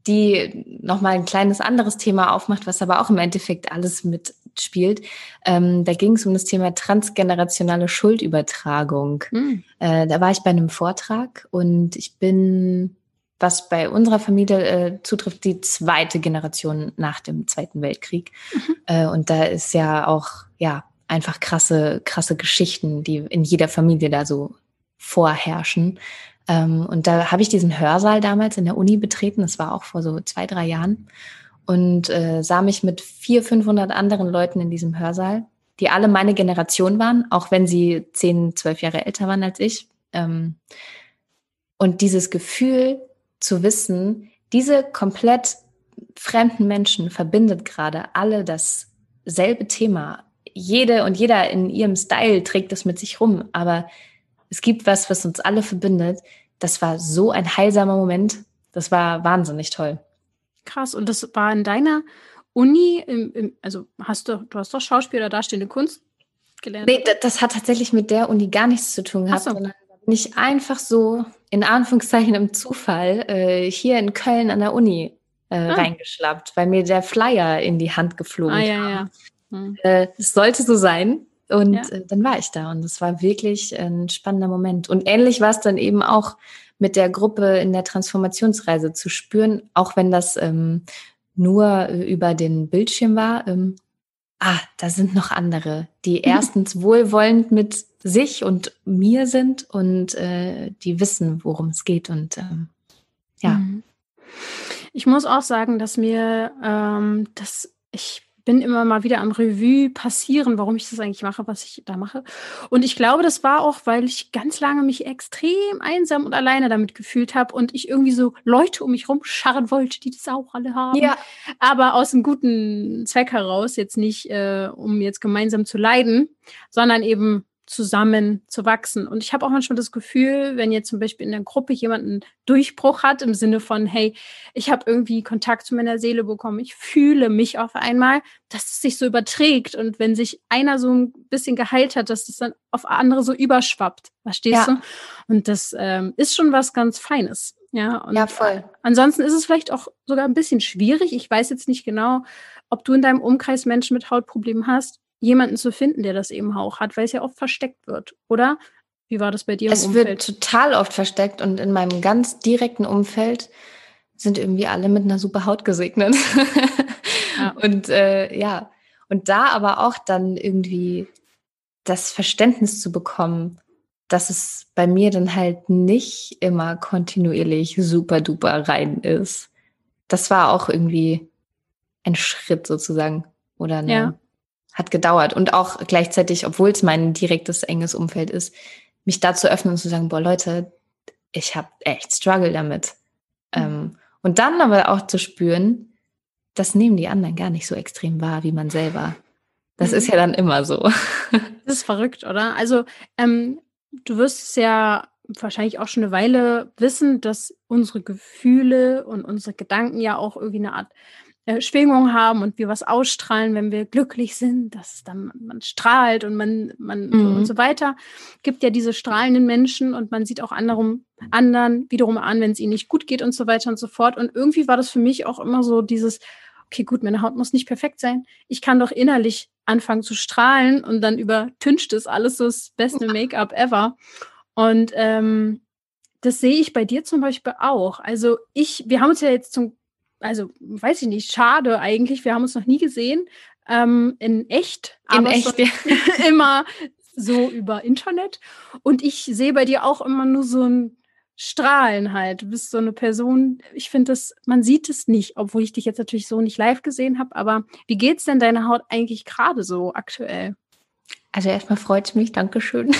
die nochmal ein kleines anderes Thema aufmacht, was aber auch im Endeffekt alles mitspielt. Ähm, da ging es um das Thema transgenerationale Schuldübertragung. Mhm. Äh, da war ich bei einem Vortrag und ich bin was bei unserer Familie äh, zutrifft, die zweite Generation nach dem Zweiten Weltkrieg. Mhm. Äh, und da ist ja auch, ja, einfach krasse, krasse Geschichten, die in jeder Familie da so vorherrschen. Ähm, und da habe ich diesen Hörsaal damals in der Uni betreten, das war auch vor so zwei, drei Jahren, und äh, sah mich mit vier, 500 anderen Leuten in diesem Hörsaal, die alle meine Generation waren, auch wenn sie zehn, zwölf Jahre älter waren als ich. Ähm, und dieses Gefühl, zu wissen, diese komplett fremden Menschen verbindet gerade alle dasselbe Thema. Jede und jeder in ihrem Style trägt es mit sich rum, aber es gibt was, was uns alle verbindet. Das war so ein heilsamer Moment. Das war wahnsinnig toll. Krass. Und das war in deiner Uni, im, im, also hast du, du hast doch Schauspiel oder darstellende Kunst gelernt? Nee, das hat tatsächlich mit der Uni gar nichts zu tun gehabt, so. sondern nicht einfach so in Anführungszeichen im Zufall äh, hier in Köln an der Uni äh, ah. reingeschlappt, weil mir der Flyer in die Hand geflogen ah, ja, ja. Hm. Äh, es sollte so sein. Und ja. äh, dann war ich da und es war wirklich ein spannender Moment. Und ähnlich war es dann eben auch mit der Gruppe in der Transformationsreise zu spüren, auch wenn das ähm, nur über den Bildschirm war. Ähm, ah, da sind noch andere, die erstens wohlwollend mit sich und mir sind und äh, die wissen, worum es geht. Und ähm, ja. Mhm. Ich muss auch sagen, dass mir, ähm, dass ich bin immer mal wieder am Revue passieren, warum ich das eigentlich mache, was ich da mache. Und ich glaube, das war auch, weil ich ganz lange mich extrem einsam und alleine damit gefühlt habe und ich irgendwie so Leute um mich rumscharren wollte, die das auch alle haben. Ja. Aber aus einem guten Zweck heraus, jetzt nicht, äh, um jetzt gemeinsam zu leiden, sondern eben zusammen zu wachsen. Und ich habe auch manchmal das Gefühl, wenn jetzt zum Beispiel in der Gruppe jemand einen Durchbruch hat, im Sinne von, hey, ich habe irgendwie Kontakt zu meiner Seele bekommen, ich fühle mich auf einmal, dass es sich so überträgt. Und wenn sich einer so ein bisschen geheilt hat, dass das dann auf andere so überschwappt. Verstehst ja. du? Und das ähm, ist schon was ganz Feines. Ja, und ja, voll. Ansonsten ist es vielleicht auch sogar ein bisschen schwierig. Ich weiß jetzt nicht genau, ob du in deinem Umkreis Menschen mit Hautproblemen hast jemanden zu finden, der das eben auch hat, weil es ja oft versteckt wird, oder? Wie war das bei dir? Es Umfeld? wird total oft versteckt und in meinem ganz direkten Umfeld sind irgendwie alle mit einer super Haut gesegnet. ja. Und äh, ja, und da aber auch dann irgendwie das Verständnis zu bekommen, dass es bei mir dann halt nicht immer kontinuierlich super duper rein ist. Das war auch irgendwie ein Schritt sozusagen oder eine, ja hat gedauert. Und auch gleichzeitig, obwohl es mein direktes, enges Umfeld ist, mich da zu öffnen und zu sagen, boah, Leute, ich habe echt Struggle damit. Mhm. Ähm, und dann aber auch zu spüren, das nehmen die anderen gar nicht so extrem wahr wie man selber. Das mhm. ist ja dann immer so. Das ist verrückt, oder? Also, ähm, du wirst es ja wahrscheinlich auch schon eine Weile wissen, dass unsere Gefühle und unsere Gedanken ja auch irgendwie eine Art Schwingung haben und wir was ausstrahlen, wenn wir glücklich sind, dass dann man strahlt und man, man mhm. und so weiter. Gibt ja diese strahlenden Menschen und man sieht auch anderen, anderen wiederum an, wenn es ihnen nicht gut geht und so weiter und so fort. Und irgendwie war das für mich auch immer so dieses, okay, gut, meine Haut muss nicht perfekt sein. Ich kann doch innerlich anfangen zu strahlen und dann übertüncht es alles so das beste Make-up ever. Und ähm, das sehe ich bei dir zum Beispiel auch. Also ich, wir haben uns ja jetzt zum also weiß ich nicht, schade eigentlich. Wir haben uns noch nie gesehen ähm, in echt, in echt ja. immer so über Internet. Und ich sehe bei dir auch immer nur so ein Strahlen halt. Du bist so eine Person, ich finde das, man sieht es nicht, obwohl ich dich jetzt natürlich so nicht live gesehen habe. Aber wie geht's denn deiner Haut eigentlich gerade so aktuell? Also erstmal freut es mich, Dankeschön.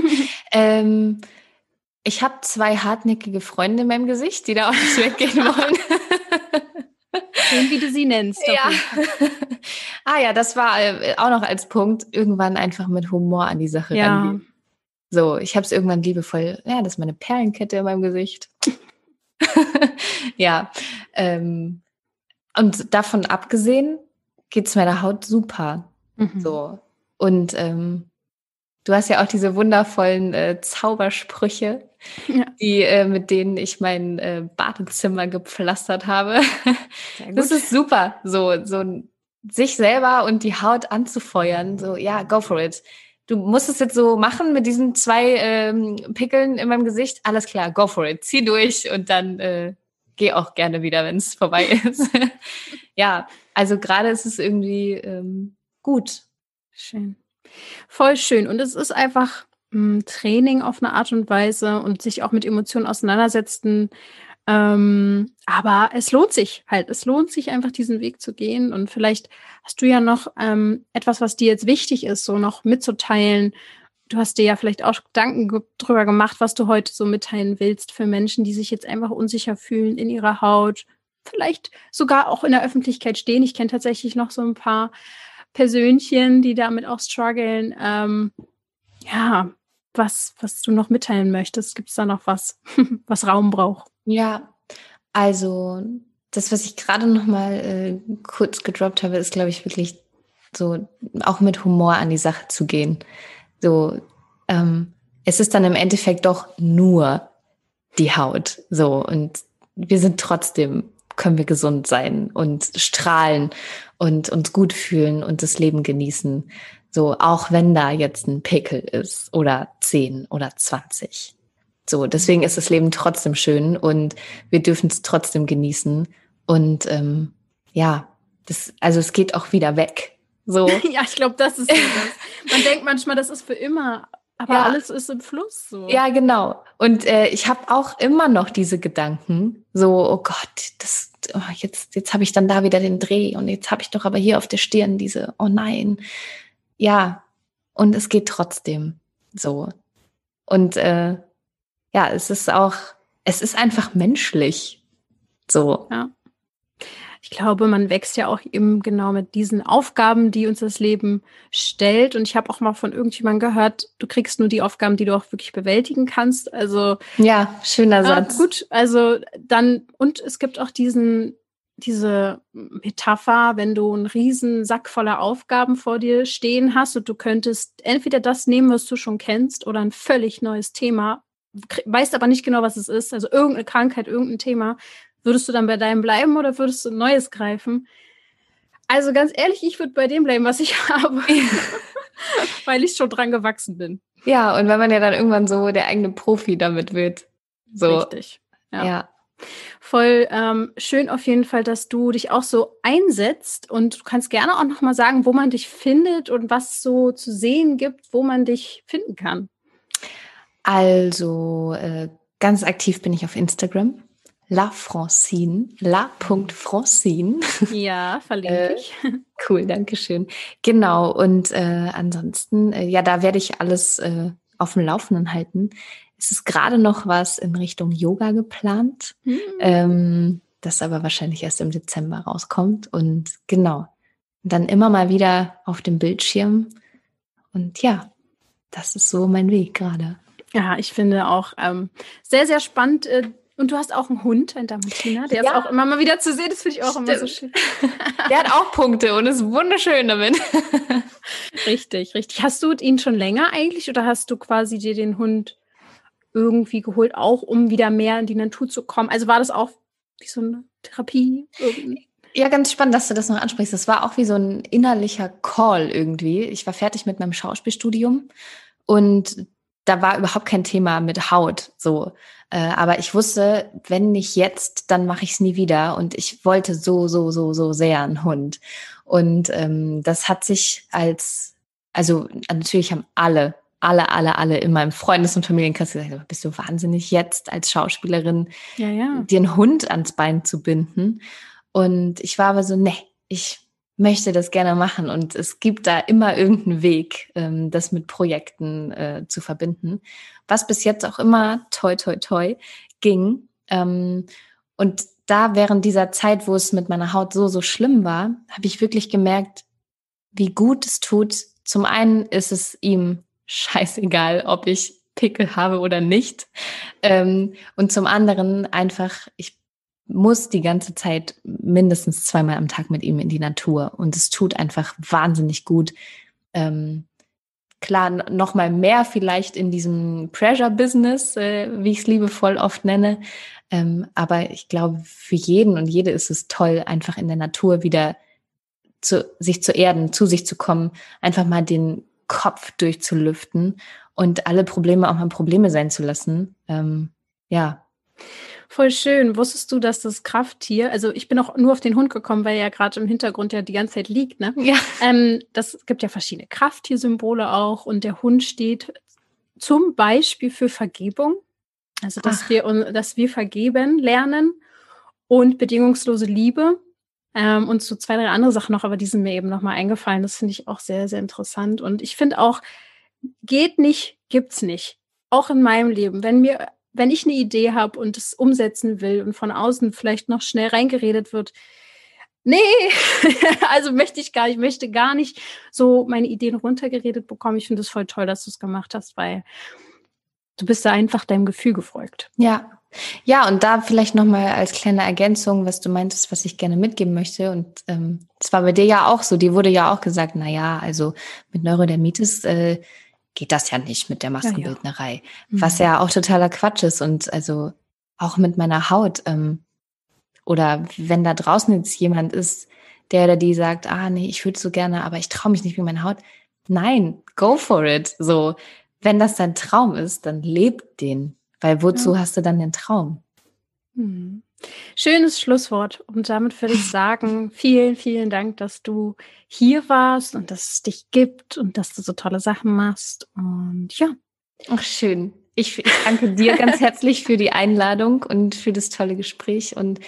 ähm, ich habe zwei hartnäckige Freunde in meinem Gesicht, die da auch nicht weggehen wollen. Schön, wie du sie nennst. Ja. ah ja, das war äh, auch noch als Punkt, irgendwann einfach mit Humor an die Sache ja. rangehen. So, ich habe es irgendwann liebevoll, ja, das ist meine Perlenkette in meinem Gesicht. ja, ähm, und davon abgesehen geht es meiner Haut super. Mhm. So. Und ähm, du hast ja auch diese wundervollen äh, Zaubersprüche, ja. die, äh, mit denen ich mein äh, Badezimmer gepflastert habe. Das ist super, so, so sich selber und die Haut anzufeuern. So, ja, go for it. Du musst es jetzt so machen mit diesen zwei ähm, Pickeln in meinem Gesicht. Alles klar, go for it. Zieh durch und dann äh, geh auch gerne wieder, wenn es vorbei ist. ja, also gerade ist es irgendwie ähm, gut. Schön. Voll schön. Und es ist einfach hm, Training auf eine Art und Weise und sich auch mit Emotionen auseinandersetzen. Ähm, aber es lohnt sich halt. Es lohnt sich einfach, diesen Weg zu gehen. Und vielleicht hast du ja noch ähm, etwas, was dir jetzt wichtig ist, so noch mitzuteilen. Du hast dir ja vielleicht auch Gedanken drüber gemacht, was du heute so mitteilen willst für Menschen, die sich jetzt einfach unsicher fühlen in ihrer Haut, vielleicht sogar auch in der Öffentlichkeit stehen. Ich kenne tatsächlich noch so ein paar Persönchen, die damit auch strugglen. Ähm, ja, was, was du noch mitteilen möchtest? Gibt es da noch was, was Raum braucht? Ja, also das, was ich gerade noch mal äh, kurz gedroppt habe, ist, glaube ich, wirklich so auch mit Humor an die Sache zu gehen. So, ähm, es ist dann im Endeffekt doch nur die Haut. So, und wir sind trotzdem, können wir gesund sein und strahlen und uns gut fühlen und das Leben genießen. So, auch wenn da jetzt ein Pickel ist oder zehn oder zwanzig. So, deswegen ist das Leben trotzdem schön und wir dürfen es trotzdem genießen. Und ähm, ja, das, also es geht auch wieder weg. So. ja, ich glaube, das ist so das. Man denkt manchmal, das ist für immer, aber ja. alles ist im Fluss. So. Ja, genau. Und äh, ich habe auch immer noch diese Gedanken, so, oh Gott, das, oh, jetzt, jetzt habe ich dann da wieder den Dreh und jetzt habe ich doch aber hier auf der Stirn diese, oh nein ja, und es geht trotzdem so. Und äh, ja, es ist auch, es ist einfach menschlich so. Ja. Ich glaube, man wächst ja auch eben genau mit diesen Aufgaben, die uns das Leben stellt. Und ich habe auch mal von irgendjemandem gehört, du kriegst nur die Aufgaben, die du auch wirklich bewältigen kannst. Also ja, schöner Satz. Äh, gut, also dann und es gibt auch diesen diese Metapher, wenn du einen riesen Sack voller Aufgaben vor dir stehen hast und du könntest entweder das nehmen, was du schon kennst, oder ein völlig neues Thema, weißt aber nicht genau, was es ist, also irgendeine Krankheit, irgendein Thema, würdest du dann bei deinem bleiben oder würdest du ein neues greifen? Also ganz ehrlich, ich würde bei dem bleiben, was ich habe, weil ich schon dran gewachsen bin. Ja, und wenn man ja dann irgendwann so der eigene Profi damit wird. So. Richtig. ja. ja. Voll ähm, schön auf jeden Fall, dass du dich auch so einsetzt und du kannst gerne auch noch mal sagen, wo man dich findet und was so zu sehen gibt, wo man dich finden kann. Also äh, ganz aktiv bin ich auf Instagram. La Francine, la.francine. Ja, verlinke ich. Äh, cool, danke schön. Genau, und äh, ansonsten, äh, ja, da werde ich alles äh, auf dem Laufenden halten. Es ist gerade noch was in Richtung Yoga geplant, mhm. ähm, das aber wahrscheinlich erst im Dezember rauskommt. Und genau, dann immer mal wieder auf dem Bildschirm. Und ja, das ist so mein Weg gerade. Ja, ich finde auch ähm, sehr, sehr spannend. Äh, und du hast auch einen Hund, ein Dalmatiner, der ja. ist auch immer mal wieder zu sehen. Das finde ich auch Stimmt. immer so schön. Der hat auch Punkte und ist wunderschön damit. richtig, richtig. Hast du ihn schon länger eigentlich oder hast du quasi dir den Hund irgendwie geholt, auch um wieder mehr in die Natur zu kommen? Also war das auch wie so eine Therapie? Irgendwie? Ja, ganz spannend, dass du das noch ansprichst. Das war auch wie so ein innerlicher Call irgendwie. Ich war fertig mit meinem Schauspielstudium und da war überhaupt kein Thema mit Haut so. Äh, aber ich wusste, wenn nicht jetzt, dann mache ich es nie wieder. Und ich wollte so, so, so, so sehr einen Hund. Und ähm, das hat sich als, also natürlich haben alle alle, alle, alle in meinem Freundes- und Familienkreis gesagt, bist du wahnsinnig jetzt als Schauspielerin, ja, ja. dir einen Hund ans Bein zu binden. Und ich war aber so, nee, ich möchte das gerne machen. Und es gibt da immer irgendeinen Weg, ähm, das mit Projekten äh, zu verbinden. Was bis jetzt auch immer toi, toi, toi ging. Ähm, und da während dieser Zeit, wo es mit meiner Haut so, so schlimm war, habe ich wirklich gemerkt, wie gut es tut. Zum einen ist es ihm scheißegal, ob ich Pickel habe oder nicht. Ähm, und zum anderen einfach, ich muss die ganze Zeit mindestens zweimal am Tag mit ihm in die Natur. Und es tut einfach wahnsinnig gut. Ähm, klar, noch mal mehr vielleicht in diesem Pressure-Business, äh, wie ich es liebevoll oft nenne. Ähm, aber ich glaube, für jeden und jede ist es toll, einfach in der Natur wieder zu, sich zu erden, zu sich zu kommen, einfach mal den Kopf durchzulüften und alle Probleme auch mal Probleme sein zu lassen. Ähm, ja. Voll schön. Wusstest du, dass das Krafttier, also ich bin auch nur auf den Hund gekommen, weil er ja gerade im Hintergrund ja die ganze Zeit liegt, ne? Ja. Ähm, das gibt ja verschiedene Krafttiersymbole auch und der Hund steht zum Beispiel für Vergebung. Also, dass Ach. wir, dass wir vergeben lernen und bedingungslose Liebe. Ähm, und so zwei, drei andere Sachen noch, aber die sind mir eben nochmal eingefallen. Das finde ich auch sehr, sehr interessant. Und ich finde auch, geht nicht, gibt's nicht. Auch in meinem Leben. Wenn mir, wenn ich eine Idee habe und es umsetzen will und von außen vielleicht noch schnell reingeredet wird, nee, also möchte ich gar nicht, möchte gar nicht so meine Ideen runtergeredet bekommen. Ich finde es voll toll, dass du es gemacht hast, weil du bist da einfach deinem Gefühl gefolgt. Ja, ja, und da vielleicht nochmal als kleine Ergänzung, was du meintest, was ich gerne mitgeben möchte. Und ähm, war bei dir ja auch so. Dir wurde ja auch gesagt, na ja, also mit Neurodermitis äh, geht das ja nicht mit der Maskenbildnerei. Ja, ja. Was mhm. ja auch totaler Quatsch ist. Und also auch mit meiner Haut. Ähm, oder wenn da draußen jetzt jemand ist, der oder die sagt, ah nee, ich würde so gerne, aber ich traue mich nicht mit meiner Haut. Nein, go for it. So, wenn das dein Traum ist, dann lebt den. Weil wozu ja. hast du dann den Traum? Hm. Schönes Schlusswort. Und damit würde ich sagen, vielen, vielen Dank, dass du hier warst und dass es dich gibt und dass du so tolle Sachen machst. Und ja. Ach, schön. Ich, ich danke dir ganz herzlich für die Einladung und für das tolle Gespräch und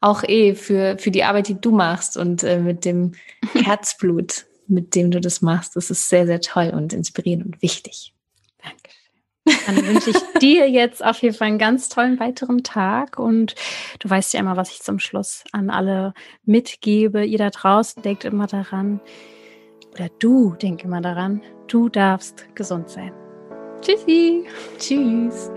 auch eh für, für die Arbeit, die du machst und äh, mit dem Herzblut, mit dem du das machst. Das ist sehr, sehr toll und inspirierend und wichtig. Dann wünsche ich dir jetzt auf jeden Fall einen ganz tollen weiteren Tag und du weißt ja immer, was ich zum Schluss an alle mitgebe. Ihr da draußen denkt immer daran, oder du denk immer daran, du darfst gesund sein. Tschüssi. Tschüss.